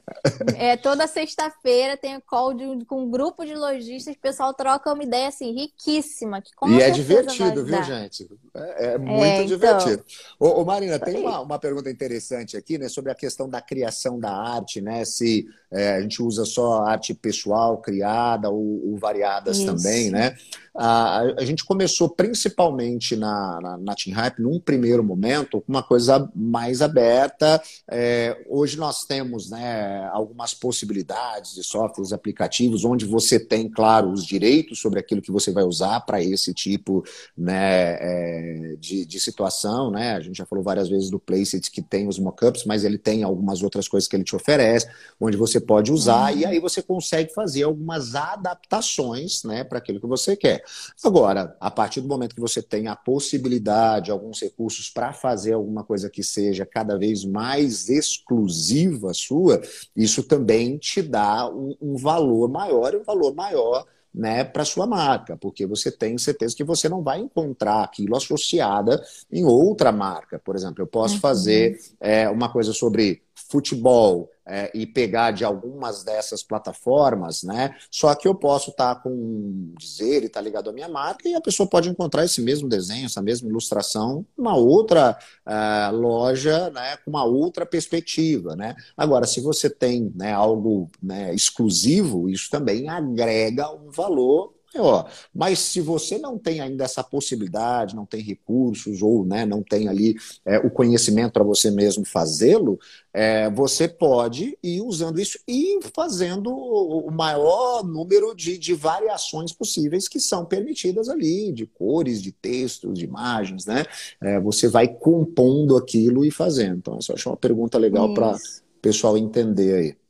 É, toda sexta-feira tem call de, com um grupo de lojistas, o pessoal troca uma ideia assim riquíssima com e é divertido, viu, gente? É, é, é muito é, divertido. Ô, ô, Marina, tem uma, uma pergunta interessante aqui, né, sobre a questão da criação da arte, né? Se é, a gente usa só arte pessoal criada ou, ou variadas Isso. também, né? A, a, gente começou principalmente na, na, na Team Hype, num primeiro momento, com uma coisa mais aberta. É, hoje nós temos né, algumas possibilidades de softwares, aplicativos, onde você tem, claro, os direitos sobre aquilo que você vai usar para esse tipo né, é, de, de situação. Né? A gente já falou várias vezes do Placeit que tem os mockups, mas ele tem algumas outras coisas que ele te oferece, onde você pode usar, uhum. e aí você consegue fazer algumas adaptações né, para aquilo que você quer. Agora, a partir do momento que você tem a possibilidade, alguns recursos para fazer alguma coisa que seja cada vez mais exclusiva sua, isso também te dá um, um valor maior, e um valor maior né, para sua marca, porque você tem certeza que você não vai encontrar aquilo associada em outra marca. Por exemplo, eu posso uhum. fazer é, uma coisa sobre futebol é, e pegar de algumas dessas plataformas, né? Só que eu posso estar tá com dizer e estar tá ligado à minha marca e a pessoa pode encontrar esse mesmo desenho, essa mesma ilustração, numa outra uh, loja, né? Com uma outra perspectiva, né? Agora, se você tem né, algo né, exclusivo, isso também agrega um valor ó, mas se você não tem ainda essa possibilidade, não tem recursos ou né, não tem ali é, o conhecimento para você mesmo fazê-lo, é, você pode ir usando isso e fazendo o maior número de, de variações possíveis que são permitidas ali, de cores, de textos, de imagens, né? É, você vai compondo aquilo e fazendo. Então, essa eu acho uma pergunta legal para o pessoal entender aí.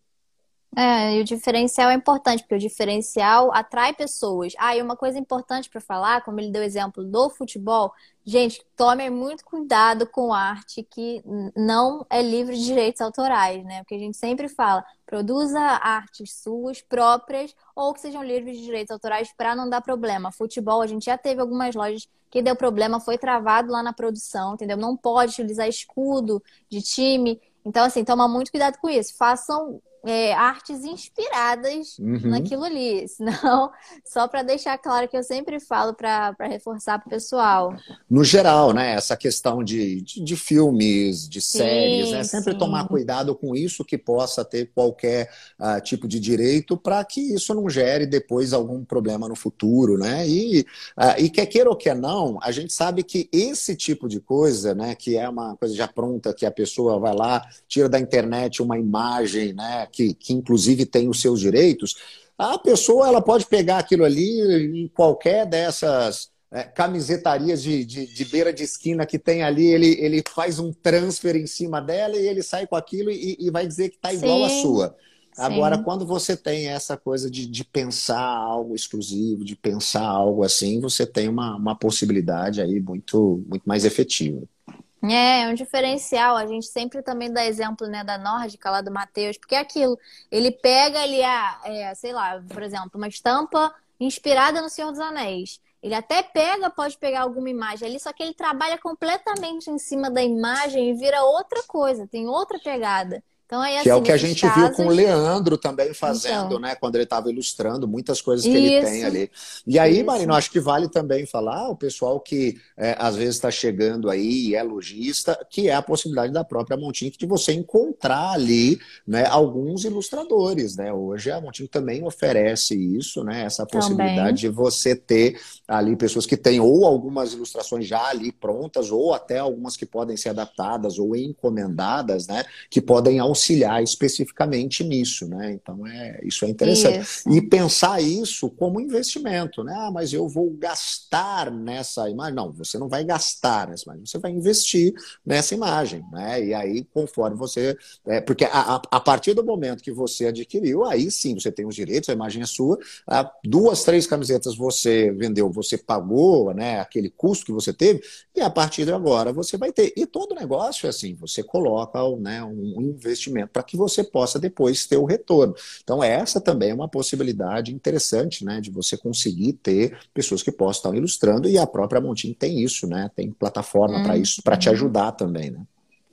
É, e o diferencial é importante, porque o diferencial atrai pessoas. Ah, e uma coisa importante para falar, como ele deu exemplo do futebol, gente, tome muito cuidado com arte que não é livre de direitos autorais, né? Porque a gente sempre fala, produza artes suas próprias ou que sejam livres de direitos autorais para não dar problema. Futebol, a gente já teve algumas lojas que deu problema, foi travado lá na produção, entendeu? Não pode utilizar escudo de time. Então, assim, toma muito cuidado com isso. Façam é, artes inspiradas uhum. naquilo ali. Senão, só para deixar claro que eu sempre falo para reforçar para o pessoal. No geral, né? Essa questão de, de, de filmes, de sim, séries, né? Sempre sim. tomar cuidado com isso que possa ter qualquer uh, tipo de direito para que isso não gere depois algum problema no futuro, né? E, uh, e quer queira ou quer não, a gente sabe que esse tipo de coisa, né? Que é uma coisa já pronta, que a pessoa vai lá, tira da internet uma imagem, né? Que, que inclusive tem os seus direitos, a pessoa ela pode pegar aquilo ali em qualquer dessas é, camisetarias de, de, de, beira de esquina que tem ali, ele, ele faz um transfer em cima dela e ele sai com aquilo e, e vai dizer que está igual à sua. Agora, Sim. quando você tem essa coisa de, de pensar algo exclusivo, de pensar algo assim, você tem uma, uma possibilidade aí muito, muito mais efetiva. É, é um diferencial. A gente sempre também dá exemplo, né, da nórdica lá do Matheus, porque é aquilo. Ele pega ali a, é, sei lá, por exemplo, uma estampa inspirada no Senhor dos Anéis. Ele até pega, pode pegar alguma imagem ali, só que ele trabalha completamente em cima da imagem e vira outra coisa, tem outra pegada. Então, aí, assim, que é o assim, que a gente casos... viu com o Leandro também fazendo, então... né? Quando ele estava ilustrando muitas coisas que Isso. ele tem ali. E aí, Isso. Marino, acho que vale também falar o pessoal que é, às vezes está chegando aí e é lojista, que é a possibilidade da própria Montink de você encontrar ali né, alguns ilustradores, né? Hoje a Montink também oferece isso, né? Essa possibilidade também. de você ter ali pessoas que têm ou algumas ilustrações já ali prontas, ou até algumas que podem ser adaptadas ou encomendadas, né? Que podem auxiliar auxiliar especificamente nisso, né? Então é isso é interessante isso. e pensar isso como investimento, né? Ah, mas eu vou gastar nessa imagem? Não, você não vai gastar nessa imagem, você vai investir nessa imagem, né? E aí conforme você, é, porque a, a, partir do momento que você adquiriu, aí sim você tem os direitos, a imagem é sua, ah, duas, três camisetas você vendeu, você pagou, né? Aquele custo que você teve e a partir de agora você vai ter e todo negócio é assim, você coloca, né? Um investimento investimento para que você possa depois ter o retorno. Então, essa também é uma possibilidade interessante, né, de você conseguir ter pessoas que possam estar ilustrando, e a própria Montin tem isso, né? Tem plataforma hum, para isso, para te ajudar também, né?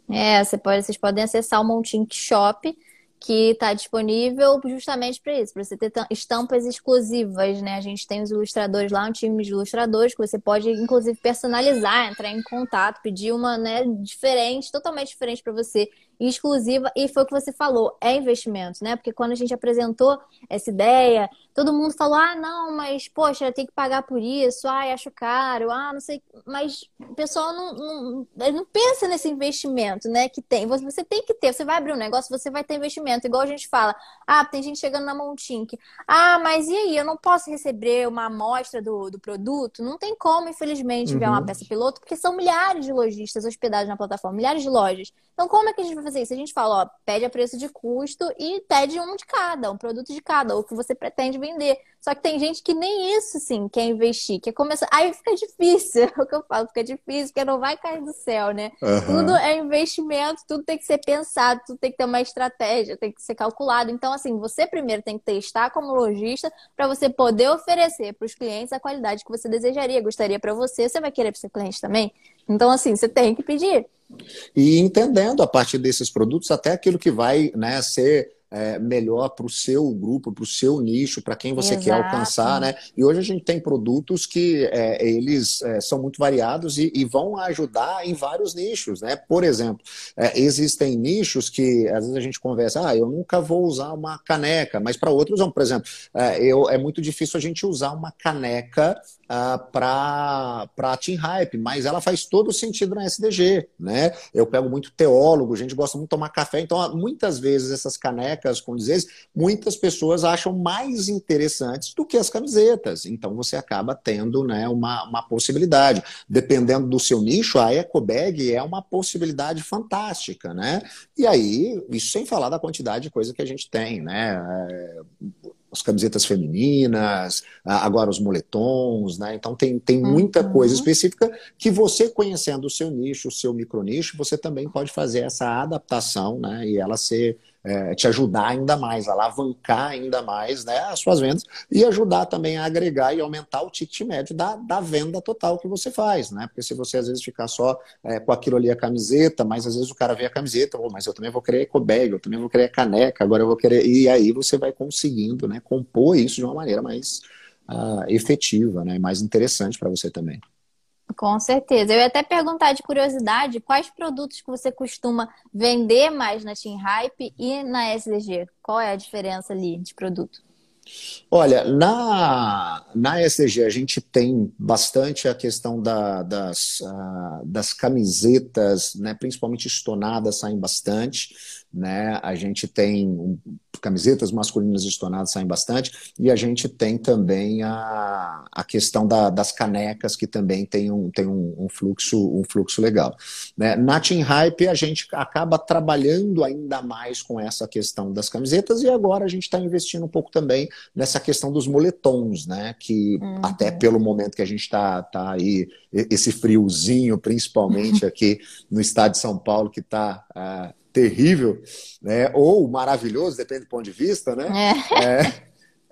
É, você pode, vocês podem acessar o Montink Shop que está disponível justamente para isso, para você ter estampas exclusivas, né? A gente tem os ilustradores lá, um time de ilustradores que você pode inclusive personalizar, entrar em contato, pedir uma, né, diferente, totalmente diferente para você exclusiva, e foi o que você falou, é investimento, né? Porque quando a gente apresentou essa ideia, todo mundo falou: ah, não, mas poxa, tem que pagar por isso, ah, acho caro, ah, não sei. Mas o pessoal não, não, não pensa nesse investimento, né? Que tem. Você tem que ter, você vai abrir um negócio, você vai ter investimento. Igual a gente fala: ah, tem gente chegando na Montink, ah, mas e aí? Eu não posso receber uma amostra do, do produto? Não tem como, infelizmente, enviar uhum. uma peça piloto, porque são milhares de lojistas hospedados na plataforma, milhares de lojas. Então, como é que a gente vai fazer isso? A gente fala, ó, pede a preço de custo e pede um de cada, um produto de cada, ou que você pretende vender. Só que tem gente que nem isso, sim, quer investir, quer começar. Aí fica difícil, é o que eu falo, fica difícil, porque não vai cair do céu, né? Uhum. Tudo é investimento, tudo tem que ser pensado, tudo tem que ter uma estratégia, tem que ser calculado. Então, assim, você primeiro tem que testar como lojista para você poder oferecer para os clientes a qualidade que você desejaria, gostaria para você, você vai querer para seu cliente também. Então, assim, você tem que pedir. E entendendo a partir desses produtos até aquilo que vai né, ser é, melhor para o seu grupo, para o seu nicho, para quem você Exato. quer alcançar, né? E hoje a gente tem produtos que é, eles é, são muito variados e, e, vão ajudar em vários nichos, né? Por exemplo, é, existem nichos que às vezes a gente conversa, ah, eu nunca vou usar uma caneca, mas para outros. Por exemplo, é, eu, é muito difícil a gente usar uma caneca uh, para a Team Hype, mas ela faz todo sentido na SDG, né? Eu pego muito teólogo, a gente gosta muito de tomar café, então muitas vezes essas canecas com dizeres, muitas pessoas acham mais interessantes do que as camisetas, então você acaba tendo né, uma, uma possibilidade. Dependendo do seu nicho, a EcoBag é uma possibilidade fantástica, né? E aí, isso sem falar da quantidade de coisa que a gente tem, né? É, as camisetas femininas, agora os moletons, né? Então tem, tem muita uhum. coisa específica que você conhecendo o seu nicho, o seu micronicho, você também pode fazer essa adaptação, né? E ela ser é, te ajudar ainda mais, alavancar ainda mais né, as suas vendas e ajudar também a agregar e aumentar o ticket médio da, da venda total que você faz, né? Porque se você às vezes ficar só é, com aquilo ali a camiseta, mas às vezes o cara vê a camiseta, oh, mas eu também vou querer ecobag, eu também vou querer caneca, agora eu vou querer. E aí você vai conseguindo né, compor isso de uma maneira mais uh, efetiva, né? Mais interessante para você também. Com certeza. Eu ia até perguntar de curiosidade, quais produtos que você costuma vender mais na Team Hype e na SDG? Qual é a diferença ali de produto? Olha, na, na SDG a gente tem bastante a questão da, das, uh, das camisetas, né, principalmente estonadas, saem bastante. Né? A gente tem camisetas masculinas estonadas saem bastante, e a gente tem também a, a questão da, das canecas, que também tem um, tem um, um fluxo, um fluxo legal. Né? Na Team Hype, a gente acaba trabalhando ainda mais com essa questão das camisetas, e agora a gente está investindo um pouco também nessa questão dos moletons, né? que uhum. até pelo momento que a gente está tá aí, esse friozinho, principalmente aqui no estado de São Paulo, que está. Uh, ah, terrível, né? ou maravilhoso, depende do ponto de vista, né? É. É,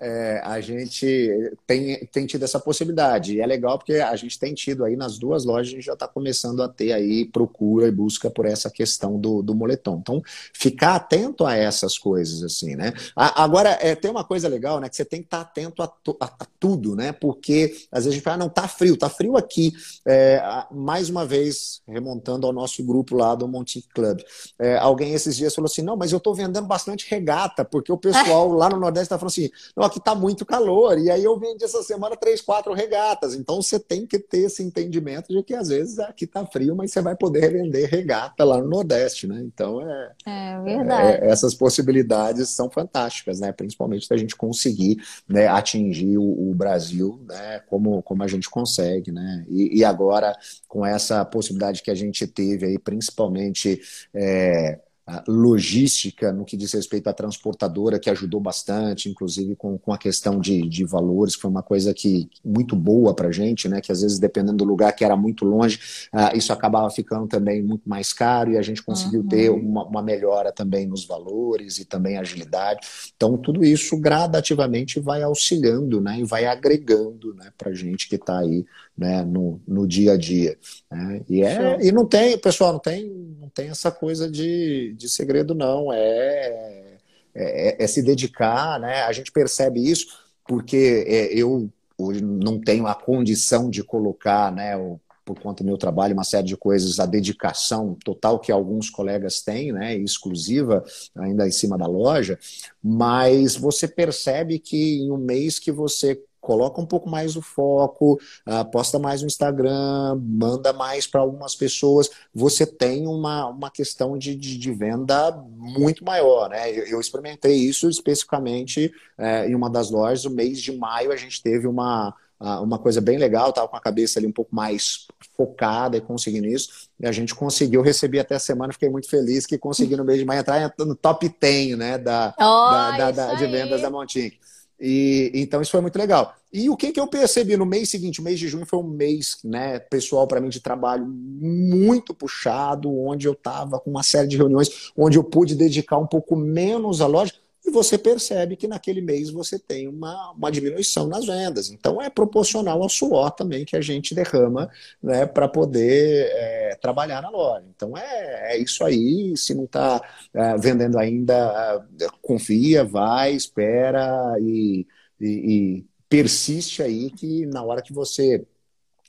é, a gente tem, tem tido essa possibilidade. E é legal porque a gente tem tido aí nas duas lojas, a gente já está começando a ter aí procura e busca por essa questão do, do moletom. Então, ficar atento a essas coisas, assim, né? agora, é, tem uma coisa legal, né? Que você tem que estar tá atento a, a, a, tudo, né? Porque às vezes a gente fala, ah, não, tá frio, tá frio aqui. É, mais uma vez, remontando ao nosso grupo lá do Monte Club. É, alguém esses dias falou assim: não, mas eu estou vendendo bastante regata, porque o pessoal lá no Nordeste está falando assim, não, que está muito calor. E aí eu vendi essa semana três, quatro regatas. Então você tem que ter esse entendimento de que às vezes aqui está frio, mas você vai poder vender regata lá no Nordeste, né? Então é, é verdade. É, essas possibilidades são fantásticas, né? Principalmente da gente conseguir né, atingir o, o, Brasil, né? Como, como a gente consegue, né? E, e agora com essa possibilidade que a gente teve aí, principalmente é, logística no que diz respeito à transportadora, que ajudou bastante, inclusive com, com a questão de, de valores, que foi uma coisa que muito boa para a gente, né? Que às vezes, dependendo do lugar que era muito longe, uh, isso acabava ficando também muito mais caro e a gente conseguiu uhum. ter uma, uma, melhora também nos valores e também agilidade. Então, tudo isso gradativamente vai auxiliando né? e vai agregando né, para a gente que está aí né, no, no dia a dia. Né? E, é, e não tem, pessoal, não tem, não tem essa coisa de, de segredo, não. É, é, é se dedicar, né? A gente percebe isso porque é, eu hoje não tenho a condição de colocar, né, o, por conta do meu trabalho, uma série de coisas, a dedicação total que alguns colegas têm, né, exclusiva, ainda em cima da loja, mas você percebe que em um mês que você coloca um pouco mais o foco, uh, posta mais no Instagram, manda mais para algumas pessoas, você tem uma, uma questão de, de, de venda muito maior. Né? Eu, eu experimentei isso especificamente uh, em uma das lojas, no mês de maio a gente teve uma, uh, uma coisa bem legal, estava com a cabeça ali um pouco mais focada e conseguindo isso, e a gente conseguiu, receber até a semana, fiquei muito feliz que consegui no mês de maio entrar no top 10 né, da, oh, da, da, da de vendas da Montink. E, então isso foi muito legal. E o que, que eu percebi no mês seguinte, o mês de junho foi um mês, né, pessoal para mim de trabalho muito puxado, onde eu estava com uma série de reuniões, onde eu pude dedicar um pouco menos à loja, e você percebe que naquele mês você tem uma, uma diminuição nas vendas. Então é proporcional ao suor também que a gente derrama né, para poder é, trabalhar na loja. Então é, é isso aí. Se não está é, vendendo ainda, é, confia, vai, espera e, e, e persiste aí que na hora que você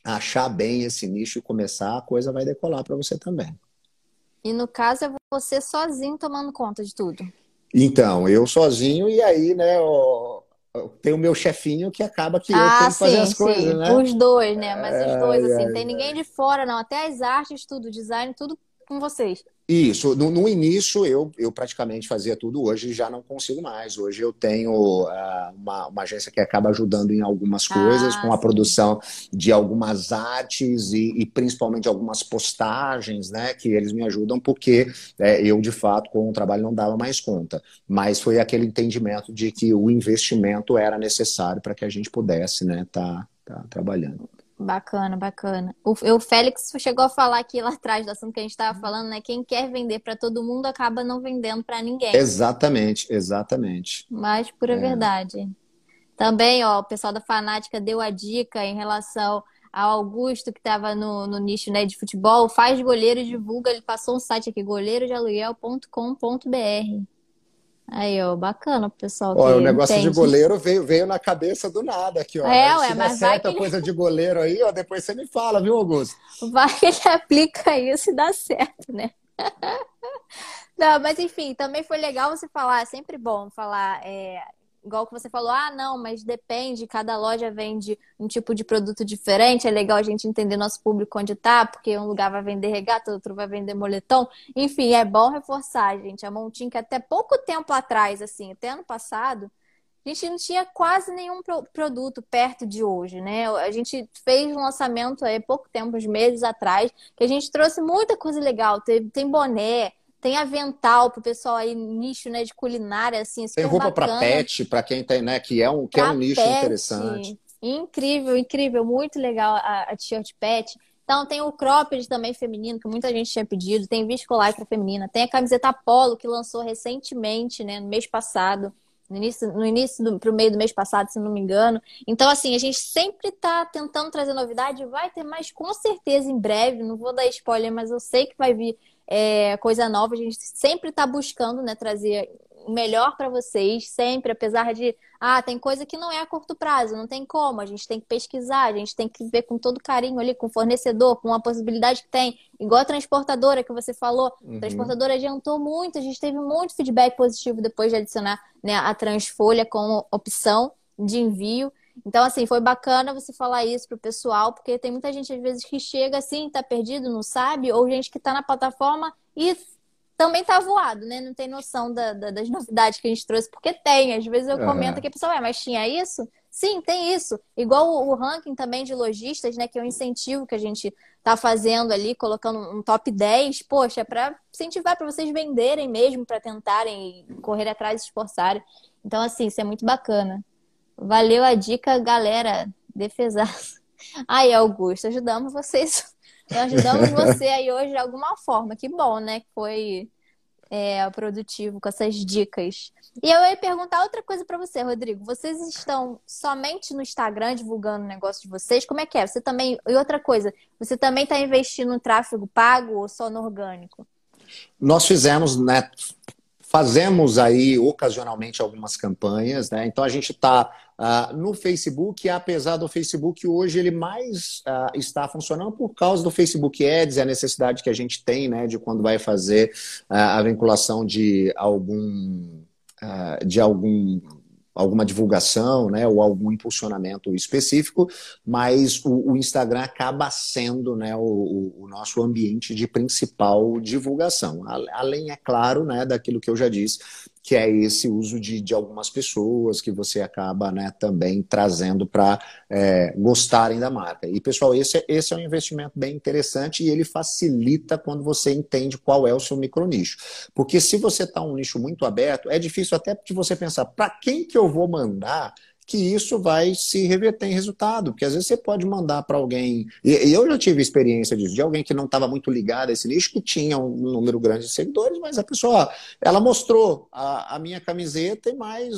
achar bem esse nicho e começar, a coisa vai decolar para você também. E no caso é você sozinho tomando conta de tudo. Então, eu sozinho, e aí, né, ó, tem o meu chefinho que acaba que ah, eu tenho que fazer as sim. coisas, né? Os dois, né? Mas os dois, assim, tem ninguém de fora, não. Até as artes, tudo, design, tudo com vocês. Isso, no, no, início eu, eu praticamente fazia tudo, hoje já não consigo mais. Hoje eu tenho uh, uma, uma, agência que acaba ajudando em algumas coisas, ah, com a sim. produção de algumas artes e, e, principalmente algumas postagens, né? Que eles me ajudam, porque é, eu, de fato, com o trabalho não dava mais conta. Mas foi aquele entendimento de que o investimento era necessário para que a gente pudesse, né, tá, tá trabalhando. Bacana, bacana. O, o Félix chegou a falar aqui lá atrás do assunto que a gente estava falando, né? Quem quer vender para todo mundo acaba não vendendo para ninguém. Exatamente, exatamente. Mas pura é. verdade. Também, ó, o pessoal da Fanática deu a dica em relação ao Augusto, que estava no, no nicho né, de futebol. Faz goleiro e divulga. Ele passou um site aqui, goleirodealuguel.com.br. Aí, ó, bacana pro pessoal. Ó, o negócio entende. de goleiro veio, veio na cabeça do nada aqui, ó. É, ué, mas vai certa coisa de goleiro aí, ó, depois você me fala, viu, Augusto? Vai que ele aplica isso e dá certo, né? Não, mas enfim, também foi legal você falar, é sempre bom falar é, igual que você falou, ah, não, mas depende, cada loja vende um tipo de produto diferente, é legal a gente entender nosso público onde tá, porque um lugar vai vender regata, outro vai vender moletom. Enfim, é bom reforçar, gente. A Montinho, que até pouco tempo atrás, assim, até ano passado, a gente não tinha quase nenhum produto perto de hoje, né? A gente fez um lançamento há pouco tempo, uns meses atrás, que a gente trouxe muita coisa legal. Tem boné, tem avental pro pessoal aí, nicho né, de culinária, assim, Tem roupa para pet, para quem tem, né, que é um, que é um nicho pet. interessante. Incrível, incrível, muito legal a, a t-shirt pet. Então tem o cropped também feminino, que muita gente tinha pedido, tem viscolaicra feminina, tem a camiseta polo que lançou recentemente, né, no mês passado, no início, no início do, pro meio do mês passado, se não me engano. Então, assim, a gente sempre tá tentando trazer novidade, vai ter mais com certeza em breve, não vou dar spoiler, mas eu sei que vai vir é, coisa nova. A gente sempre está buscando né, trazer o melhor para vocês, sempre, apesar de, ah, tem coisa que não é a curto prazo, não tem como, a gente tem que pesquisar, a gente tem que ver com todo carinho ali, com o fornecedor, com a possibilidade que tem, igual a transportadora que você falou, uhum. a transportadora adiantou muito, a gente teve muito feedback positivo depois de adicionar né, a Transfolha como opção de envio. Então, assim, foi bacana você falar isso pro pessoal, porque tem muita gente, às vezes, que chega assim, tá perdido, não sabe, ou gente que tá na plataforma e também tá voado, né? Não tem noção da, da, das novidades que a gente trouxe, porque tem. Às vezes eu uhum. comento aqui, pessoal, é, mas tinha isso? Sim, tem isso. Igual o, o, ranking também de lojistas, né? Que é um incentivo que a gente tá fazendo ali, colocando um top 10, poxa, é para incentivar para vocês venderem mesmo, para tentarem correr atrás e esforçarem. Então, assim, isso é muito bacana. Valeu a dica, galera. Defesaço. Aí, Augusto, ajudamos vocês. Ajudamos você aí hoje de alguma forma. Que bom, né? Foi é, produtivo com essas dicas. E eu ia perguntar outra coisa para você, Rodrigo. Vocês estão somente no Instagram divulgando o negócio de vocês? Como é que é? Você também. E outra coisa, você também está investindo no tráfego pago ou só no orgânico? Nós fizemos, né? Fazemos aí ocasionalmente algumas campanhas, né? Então a gente está uh, no Facebook, apesar do Facebook hoje ele mais uh, está funcionando por causa do Facebook Ads, a necessidade que a gente tem, né, de quando vai fazer uh, a vinculação de algum de algum alguma divulgação, né, ou algum impulsionamento específico, mas o, o Instagram acaba sendo, né, o, o, nosso ambiente de principal divulgação. Além, é claro, né, daquilo que eu já disse, que é esse uso de, de algumas pessoas que você acaba né, também trazendo para é, gostarem da marca. E, pessoal, esse, é, esse é um investimento bem interessante e ele facilita quando você entende qual é o seu micronicho. Porque se você está um nicho muito aberto, é difícil até de você pensar para quem que eu vou mandar que isso vai se reverter em resultado, porque às vezes você pode mandar para alguém, e, eu já tive experiência disso, de alguém que não estava muito ligado a esse nicho, que tinha um número grande de seguidores, mas a pessoa, ela mostrou a, a minha camiseta e mais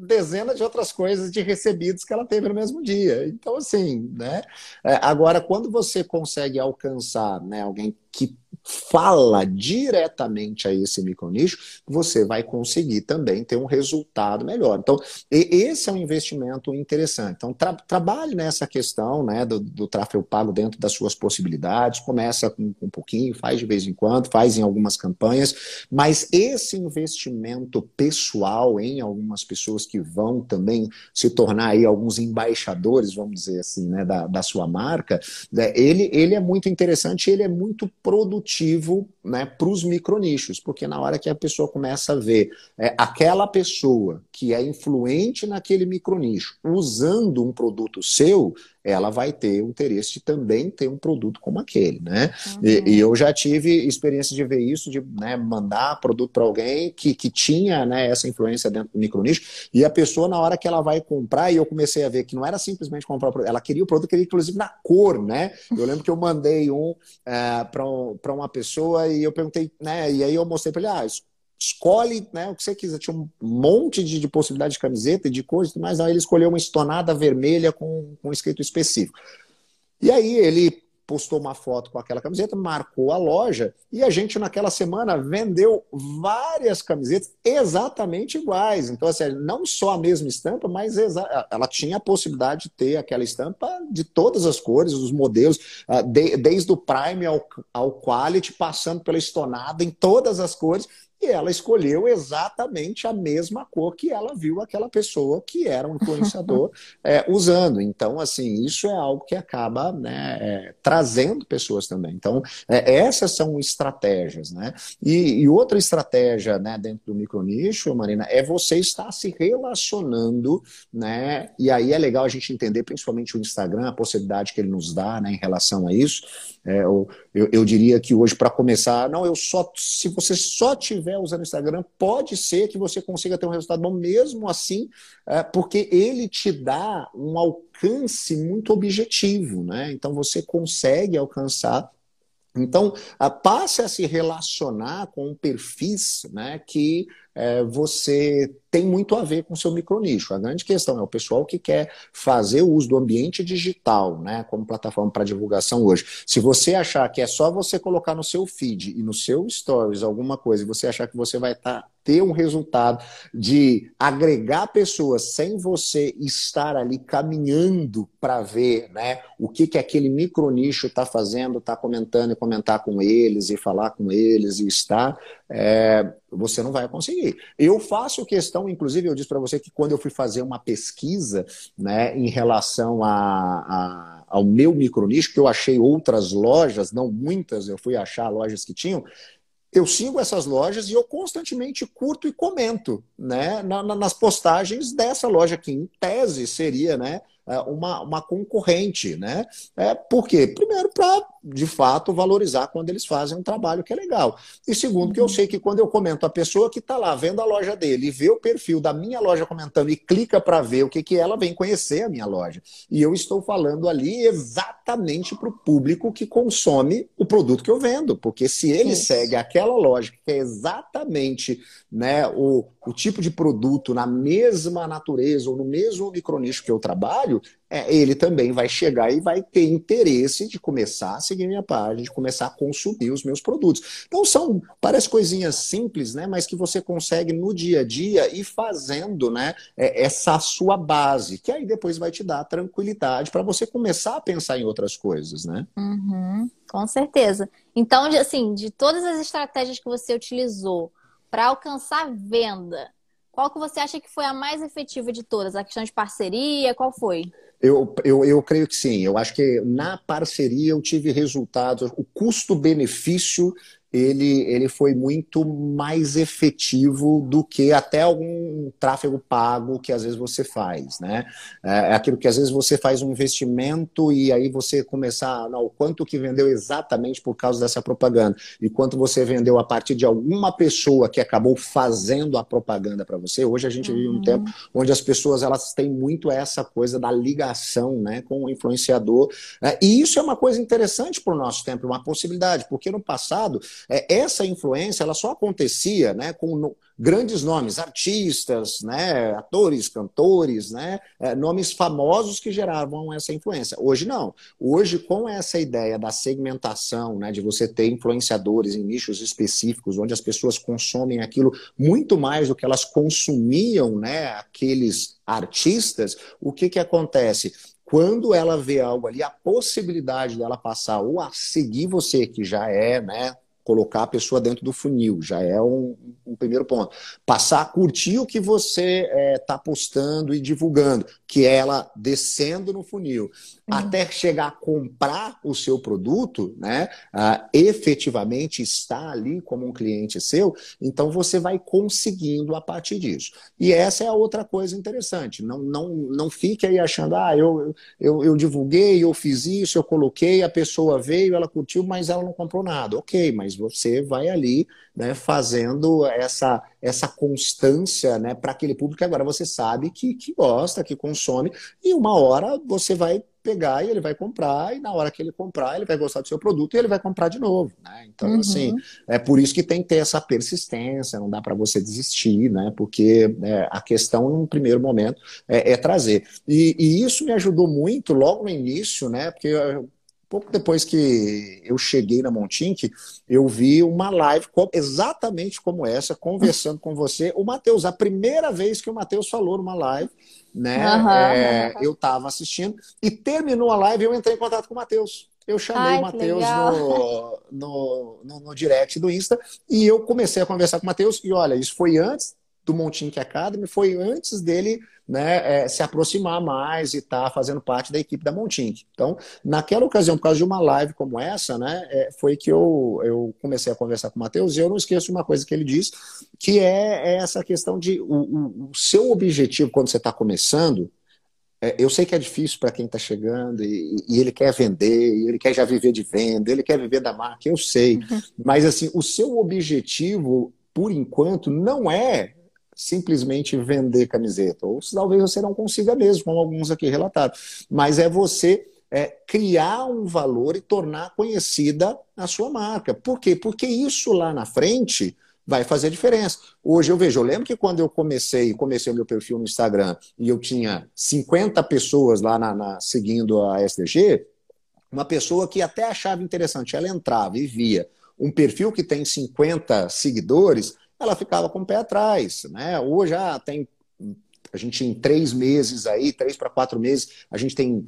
dezenas de outras coisas de recebidos que ela teve no mesmo dia. Então, assim, né? É, agora, quando você consegue alcançar né, alguém que fala diretamente a esse micronicho, você vai conseguir também ter um resultado melhor. Então, esse é um investimento interessante. Então, tra trabalhe nessa questão né, do, do, tráfego pago dentro das suas possibilidades, começa com, com um pouquinho, faz de vez em quando, faz em algumas campanhas, mas esse investimento pessoal em algumas pessoas que vão também se tornar aí alguns embaixadores, vamos dizer assim, né, da, da sua marca, né, ele, ele é muito interessante, ele é muito produtivo né, para os micronichos, porque na hora que a pessoa começa a ver é, aquela pessoa que é influente naquele micronicho usando um produto seu, ela vai ter o interesse de também ter um produto como aquele, né? Uhum. E, e, eu já tive experiência de ver isso, de né, mandar produto para alguém que, que tinha né, essa influência dentro do micronicho, e a pessoa, na hora que ela vai comprar, e eu comecei a ver que não era simplesmente comprar o produto, ela queria o produto, queria inclusive na cor, né? Eu lembro que eu mandei um é, para uma pessoa e eu perguntei, né? E aí eu mostrei para ele, ah, escolhe né, o que você quiser. Tinha um monte de, de possibilidade de camiseta e de cores, mas aí ele escolheu uma estonada vermelha com, com um escrito específico. E aí ele postou uma foto com aquela camiseta, marcou a loja e a gente naquela semana vendeu várias camisetas exatamente iguais. Então, assim, não só a mesma estampa, mas ela tinha a possibilidade de ter aquela estampa de todas as cores, os modelos, ah, desde o Prime ao, ao Quality, passando pela estonada em todas as cores e ela escolheu exatamente a mesma cor que ela viu aquela pessoa que era um influenciador é, usando. Então, assim, isso é algo que acaba né, é, trazendo pessoas também. Então, é, essas são estratégias, né? E, e, outra estratégia né, dentro do micronicho, Marina, é você estar se relacionando, né? E aí é legal a gente entender, principalmente o Instagram, a possibilidade que ele nos dá né, em relação a isso. É, eu, eu, eu diria que hoje, para começar, não, eu só se você só tiver usando o Instagram, pode ser que você consiga ter um resultado bom mesmo assim, é, porque ele te dá um alcance muito objetivo, né? Então você consegue alcançar então, passe a se relacionar com perfis né, que é, você tem muito a ver com o seu micronicho. A grande questão é o pessoal que quer fazer o uso do ambiente digital, né, como plataforma para divulgação hoje. Se você achar que é só você colocar no seu feed e no seu stories alguma coisa e você achar que você vai estar tá, ter um resultado de agregar pessoas sem você estar ali caminhando para ver, né, o que que aquele micronicho está fazendo, está comentando e comentar com eles e falar com eles e estar, é, você não vai conseguir. Eu faço questão, inclusive, eu disse para você que quando eu fui fazer uma pesquisa né, em relação a, a, ao meu micronicho, que eu achei outras lojas, não muitas, eu fui achar lojas que tinham, eu sigo essas lojas e eu constantemente curto e comento né, na, na, nas postagens dessa loja, que em tese seria né, é, uma, uma concorrente, né? É, por quê? Primeiro, para, de fato, valorizar quando eles fazem um trabalho que é legal. E segundo, que eu uhum. sei que quando eu comento a pessoa que está lá vendo a loja dele e vê o perfil da minha loja comentando e clica para ver o que, que ela vem conhecer a minha loja. E eu estou falando ali exatamente para o público que consome o produto que eu vendo. Porque se ele Sim. segue aquela loja que é exatamente né, o, o tipo de produto na mesma natureza ou no mesmo micronicho que eu trabalho, é, ele também vai chegar e vai ter interesse de começar a seguir minha página, de começar a consumir os meus produtos. Então são, parece coisinhas simples, né, mas que você consegue no dia a dia ir fazendo, né, é, essa sua base, que aí depois vai te dar tranquilidade para você começar a pensar em outras coisas, né? Uhum, com certeza. Então, assim, de todas as estratégias que você utilizou para alcançar venda, qual que você acha que foi a mais efetiva de todas? A questão de parceria, qual foi? Eu, eu, eu creio que sim. Eu acho que na parceria eu tive resultados. O custo-benefício ele, ele foi muito mais efetivo do que até algum tráfego pago que às vezes você faz, né? É, é aquilo que às vezes você faz um investimento e aí você começar, não, quanto que vendeu exatamente por causa dessa propaganda e quanto você vendeu a partir de alguma pessoa que acabou fazendo a propaganda para você. Hoje a gente uhum. vive um uhum. tempo onde as pessoas elas têm muito essa coisa da ligação, né, com o influenciador, né? e isso é uma coisa interessante para o nosso tempo, uma possibilidade, porque no passado essa influência ela só acontecia né, com grandes nomes, artistas, né, atores, cantores, né, é, nomes famosos que geravam essa influência. Hoje não. Hoje, com essa ideia da segmentação, né, de você ter influenciadores em nichos específicos, onde as pessoas consomem aquilo muito mais do que elas consumiam, né, aqueles artistas, o que, que acontece? quando ela vê algo ali, a possibilidade dela passar ou a seguir você, que já é né, colocar a pessoa dentro do funil, já é um, um primeiro ponto. Passar a curtir o que você está eh, é, postando e divulgando, que é ela descendo no funil, uhum. até chegar a comprar o seu produto, né? Uh, efetivamente está ali como um cliente seu, então você vai conseguindo a partir disso. E essa é a outra coisa interessante. Não, não, não fique aí achando, ah, eu, eu, eu divulguei, eu fiz isso, eu coloquei, a pessoa veio, ela curtiu, mas ela não comprou nada. Ok, mas você vai ali né, fazendo essa, essa constância né, para aquele público que agora você sabe que, que gosta, que consome, e uma hora você vai pegar e ele vai comprar, e na hora que ele comprar, ele vai gostar do seu produto e ele vai comprar de novo. Né? Então, uhum. assim, é por isso que tem que ter essa persistência, não dá para você desistir, né? Porque é, a questão, no primeiro momento, é, é trazer. E, e, isso me ajudou muito logo no início, né? Porque pouco depois que eu cheguei na Montink, eu vi uma live exatamente como essa, conversando com você. O Matheus, a primeira vez que o Matheus falou numa live, né? Uhum, é, uhum. Eu estava assistindo e terminou a live eu entrei em contato com o Matheus. eu chamei Ai, o Matheus no, no, no, no, direct do Insta e eu comecei a conversar com o Matheus. E olha, isso foi antes do Montink Academy, foi antes dele né, é, se aproximar mais e estar tá fazendo parte da equipe da Montink. Então, naquela ocasião, por causa de uma live como essa, né, é, foi que eu, eu comecei a conversar com o Matheus e eu não esqueço uma coisa que ele disse, que é, é essa questão de o, o, o seu objetivo quando você está começando é, eu sei que é difícil para quem está chegando e, e, ele quer vender, e ele quer já viver de venda, ele quer viver da marca, eu sei. Uhum. Mas assim, o seu objetivo, por enquanto, não é simplesmente vender camiseta. Ou talvez você não consiga mesmo, como alguns aqui relataram. Mas é você é, criar um valor e tornar conhecida a sua marca. Por quê? Porque isso lá na frente vai fazer diferença. Hoje eu vejo, eu lembro que quando eu comecei, comecei o meu perfil no Instagram e eu tinha 50 pessoas lá na, na, seguindo a SDG, uma pessoa que até achava interessante, ela entrava e via um perfil que tem 50 seguidores, ela ficava com o pé atrás. Né? Hoje já ah, tem a gente em três meses aí, três para quatro meses, a gente tem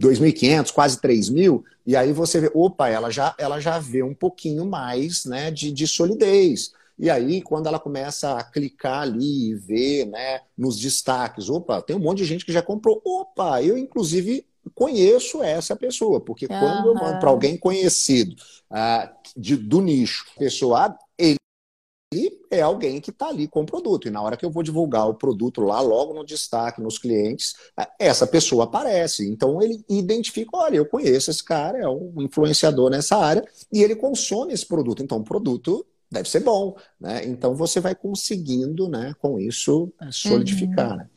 2.500, quase 3.000, e aí você vê, opa, ela já, ela já vê um pouquinho mais né, de, de solidez. E aí, quando ela começa a clicar ali e ver né, nos destaques, opa, tem um monte de gente que já comprou, opa, eu inclusive conheço essa pessoa, porque uhum. quando eu mando para alguém conhecido uh, de, do nicho, pessoa, ele e é alguém que está ali com o produto. E na hora que eu vou divulgar o produto lá, logo no destaque, nos clientes, essa pessoa aparece. Então ele identifica: olha, eu conheço esse cara, é um influenciador nessa área, e ele consome esse produto. Então o produto deve ser bom. Né? Então você vai conseguindo, né, com isso, é, solidificar. Uhum. Né?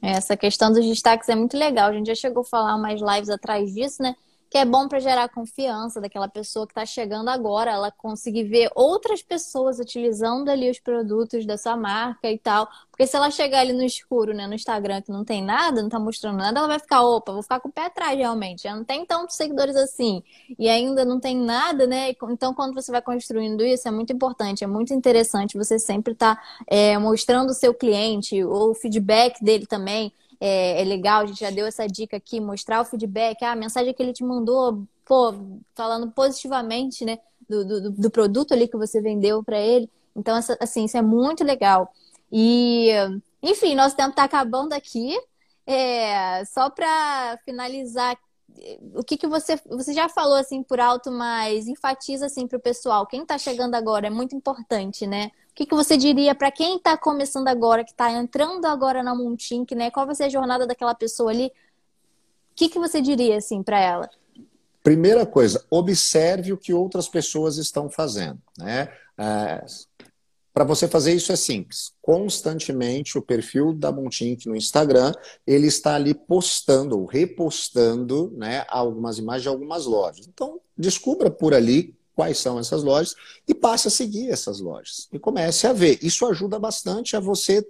Essa questão dos destaques é muito legal. A gente já chegou a falar umas lives atrás disso, né? Que é bom para gerar confiança daquela pessoa que está chegando agora, ela conseguir ver outras pessoas utilizando ali os produtos da sua marca e tal. Porque se ela chegar ali no escuro, né, no Instagram, que não tem nada, não está mostrando nada, ela vai ficar, opa, vou ficar com o pé atrás realmente. Já não tem tantos seguidores assim. E ainda não tem nada, né? Então, quando você vai construindo isso, é muito importante, é muito interessante você sempre estar tá, é, mostrando o seu cliente, ou o feedback dele também é, é, legal, a gente já deu essa dica aqui, mostrar o feedback, ah, a mensagem que ele te mandou, pô, falando positivamente, né, do, do, do produto ali que você vendeu para ele. Então, essa, assim, isso é muito legal. E, enfim, nosso tempo está acabando aqui. É, só para finalizar, o que, que você você já falou assim por alto, mas enfatiza assim para o pessoal. Quem está chegando agora é muito importante, né? O que, que você diria para quem está começando agora, que está entrando agora na Montink, né? Qual vai ser a jornada daquela pessoa ali? O que, que você diria assim para ela? Primeira coisa, observe o que outras pessoas estão fazendo, né? Para você fazer isso é simples. Constantemente o perfil da Montink no Instagram, ele está ali postando ou repostando, né, algumas imagens de algumas lojas. Então, descubra por ali quais são essas lojas e passe a seguir essas lojas. E comece a ver. Isso ajuda bastante a você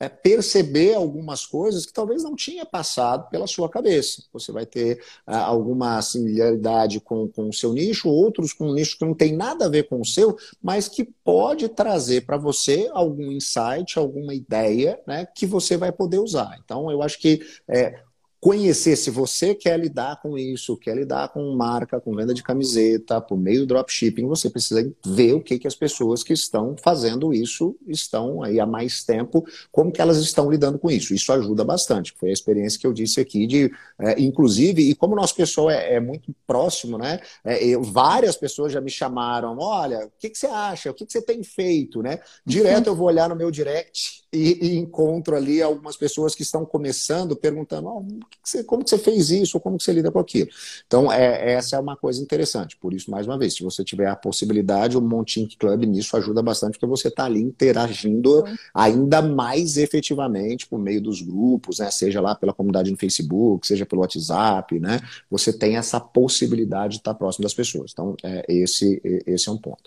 é, perceber algumas coisas que talvez não tinha passado pela sua cabeça. Você vai ter ah, alguma similaridade com, com o seu nicho, outros com um nicho que não tem nada a ver com o seu, mas que pode trazer para você algum insight, alguma ideia né, que você vai poder usar. Então, eu acho que é, conhecer se você quer lidar com isso, quer lidar com marca, com venda de camiseta, por meio do dropshipping, você precisa ver o que, que as pessoas que estão fazendo isso estão aí há mais tempo, como que elas estão lidando com isso. Isso ajuda bastante. Foi a experiência que eu disse aqui de, é, inclusive, e como o nosso pessoal é, é muito próximo, né? É, eu, várias pessoas já me chamaram, olha, o que, que você acha? O que, que você tem feito, né? Direto eu vou olhar no meu direct e, e, encontro ali algumas pessoas que estão começando perguntando oh, que você, como que você fez isso, como que você lida com aquilo. Então, é, essa é uma coisa interessante. Por isso, mais uma vez, se você tiver a possibilidade, o Montink Club nisso ajuda bastante, porque você está ali interagindo ainda mais efetivamente por meio dos grupos, né? seja lá pela comunidade no Facebook, seja pelo WhatsApp, né? você tem essa possibilidade de estar próximo das pessoas. Então, é, esse, esse é um ponto.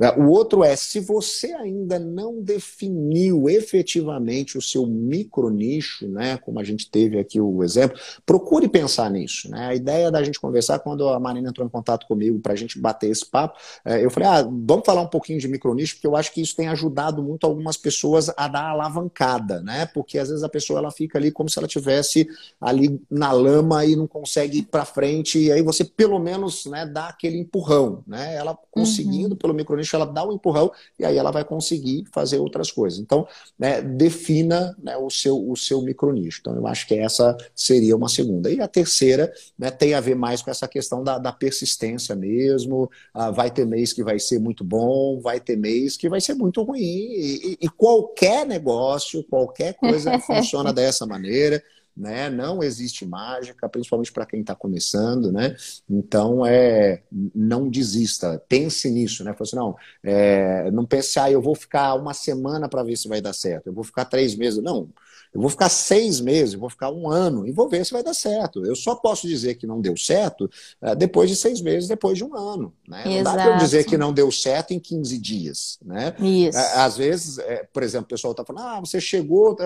É, o outro é, se você ainda não definiu efetivamente efetivamente o seu micro nicho, né, como a gente teve aqui o exemplo, Procure pensar nisso. Né? A ideia da gente conversar, quando a Marina entrou em contato comigo para a gente bater esse papo, é, eu falei, ah, vamos falar um pouquinho de micronicho, porque eu acho que isso tem ajudado muito algumas pessoas a dar alavancada, né? Porque às vezes a pessoa ela fica ali como se ela tivesse ali na lama e não consegue ir para frente, e aí você pelo menos né, dá aquele empurrão, né? Ela conseguindo uhum. pelo micronicho, ela dá o um empurrão e aí ela vai conseguir fazer outras coisas. Então, né, defina né, o seu o seu micronicho. Então, eu acho que essa seria uma segunda. E a terceira né, tem a ver mais com essa questão da, da persistência mesmo. Ah, vai ter mês que vai ser muito bom, vai ter mês que vai ser muito ruim. E, e, qualquer negócio, qualquer coisa funciona dessa maneira né? Não existe mágica, principalmente para quem está começando, né? Então, é, não desista, pense nisso, né? assim, não, é, não pense, ah, eu vou ficar uma semana para ver se vai dar certo, eu vou ficar três meses. Não, eu vou ficar seis meses, vou ficar um ano e vou ver se vai dar certo. Eu só posso dizer que não deu certo uh, depois de seis meses, depois de um ano. Né? Não dá para eu dizer que não deu certo em 15 dias. Né? Isso. Uh, às vezes, uh, por exemplo, o pessoal está falando, ah, você chegou.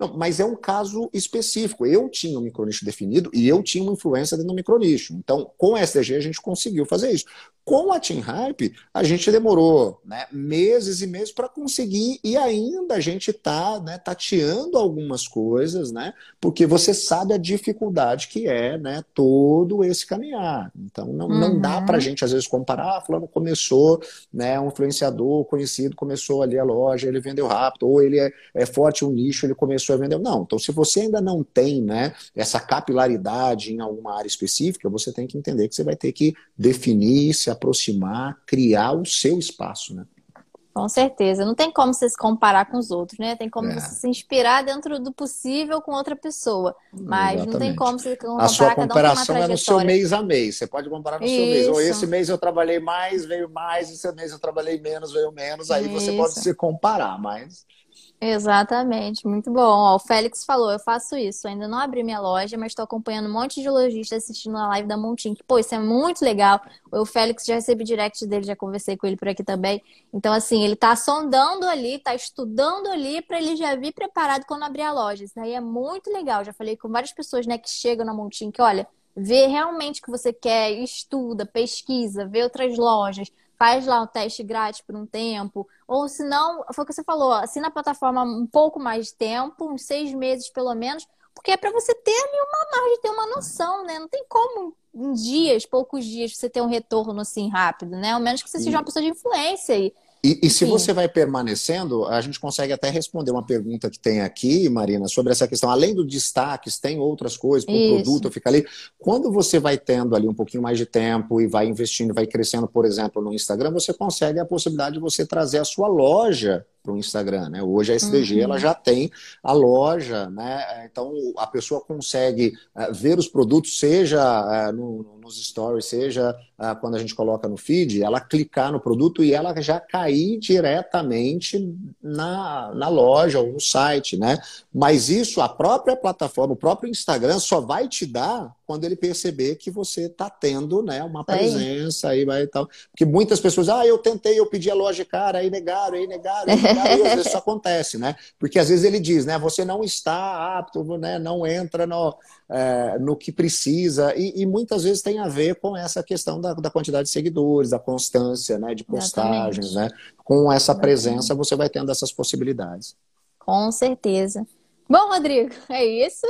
Não, mas é um caso específico. Eu tinha um micronicho definido e eu tinha uma influência dentro do micronicho. Então, com o SDG, a gente conseguiu fazer isso. Com a Team Hype, a gente demorou né, meses e meses para conseguir e ainda a gente está né, tateando algumas coisas, né, porque você sabe a dificuldade que é né, todo esse caminhar. Então, não, uhum. não dá para a gente, às vezes, comparar, ah, fulano começou, né, um influenciador conhecido começou ali a loja, ele vendeu rápido, ou ele é, é forte um nicho, ele começou a vender. Não, então se você ainda não tem né, essa capilaridade em alguma área específica, você tem que entender que você vai ter que definir, se aproximar, criar o seu espaço, né? Com certeza. Não tem como você se comparar com os outros, né? Tem como é. você se inspirar dentro do possível com outra pessoa. Mas Exatamente. não tem como você comparar A sua comparação um é no seu mês a mês. Você pode comparar no Isso. seu mês. Ou esse mês eu trabalhei mais, veio mais. Esse mês eu trabalhei menos, veio menos. Aí Isso. você pode se comparar, mas... Exatamente, muito bom. Ó, o Félix falou, eu faço isso, ainda não abri minha loja, mas estou acompanhando um monte de lojistas assistindo a live da Montin. Pô, isso é muito legal. O Félix já recebi direct dele, já conversei com ele por aqui também. Então, assim, ele tá sondando ali, tá estudando ali para ele já vir preparado quando abrir a loja. Isso daí é muito legal. Já falei com várias pessoas, né, que chegam na Montin, que olha, vê realmente o que você quer, estuda, pesquisa, vê outras lojas faz lá o teste grátis por um tempo, ou se não, foi o que você falou, assina a plataforma um pouco mais de tempo, uns seis meses pelo menos, porque é para você ter uma margem, ter uma noção, né? Não tem como em dias, poucos dias, você ter um retorno assim rápido, né? Ao menos que você seja uma pessoa de influência aí. E, e, se você vai permanecendo, a gente consegue até responder uma pergunta que tem aqui, Marina, sobre essa questão. Além do destaques, tem outras coisas, o produto fica ali. Quando você vai tendo ali um pouquinho mais de tempo e vai investindo, vai crescendo, por exemplo, no Instagram, você consegue a possibilidade de você trazer a sua loja para o Instagram, né? Hoje a SDG uhum. ela já tem a loja, né? Então a pessoa consegue uh, ver os produtos, seja uh, no, nos stories, seja quando a gente coloca no feed, ela clicar no produto e ela já cair diretamente na, na loja ou no site, né? Mas isso a própria plataforma, o próprio Instagram só vai te dar quando ele perceber que você está tendo né, uma presença aí vai e tal. Porque muitas pessoas, ah, eu tentei, eu pedi a loja cara, aí negaram, aí negaram, vezes isso acontece, né? Porque às vezes ele diz, né, você não está apto, né, não entra no, é, no que precisa, e, e, muitas vezes tem a ver com essa questão da, da quantidade de seguidores, da constância, né, de postagens, Exatamente. né? Com essa presença você vai tendo essas possibilidades. Com certeza. Bom, Rodrigo, é isso.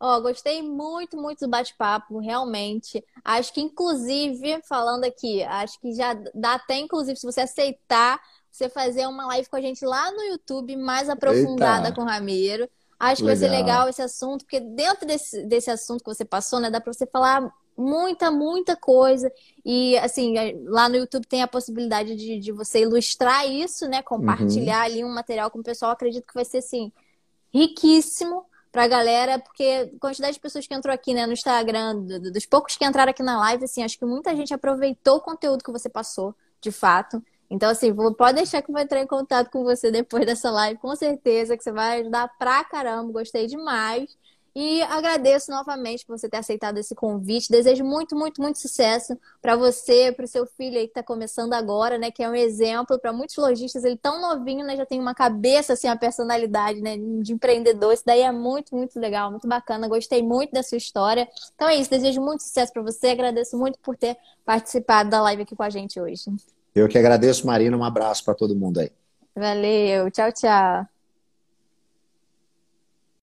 Ó, gostei muito, muito do bate-papo, realmente. Acho que, inclusive, falando aqui, acho que já dá até, inclusive, se você aceitar, você fazer uma live com a gente lá no YouTube, mais aprofundada Eita. com o Ramiro. Acho que legal. vai ser legal esse assunto, porque dentro desse, desse assunto que você passou, né, dá para você falar muita, muita coisa. E, assim, lá no YouTube tem a possibilidade de, de você ilustrar isso, né? Compartilhar uhum. ali um material com o pessoal. Acredito que vai ser, assim, riquíssimo pra galera, porque a quantidade de pessoas que entrou aqui, né, no Instagram, dos poucos que entraram aqui na live, assim, acho que muita gente aproveitou o conteúdo que você passou, de fato. Então, assim, pode deixar que eu vou entrar em contato com você depois dessa live, com certeza, que você vai ajudar pra caramba, gostei demais. E agradeço novamente por você ter aceitado esse convite. Desejo muito, muito, muito sucesso para você, para o seu filho aí que está começando agora, né? Que é um exemplo para muitos lojistas. Ele tão novinho, né? Já tem uma cabeça, assim, uma personalidade, né? De empreendedor. Isso daí é muito, muito legal, muito bacana. Gostei muito da sua história. Então é isso. Desejo muito sucesso para você. Agradeço muito por ter participado da live aqui com a gente hoje. Eu que agradeço, Marina. Um abraço para todo mundo aí. Valeu. Tchau, tchau.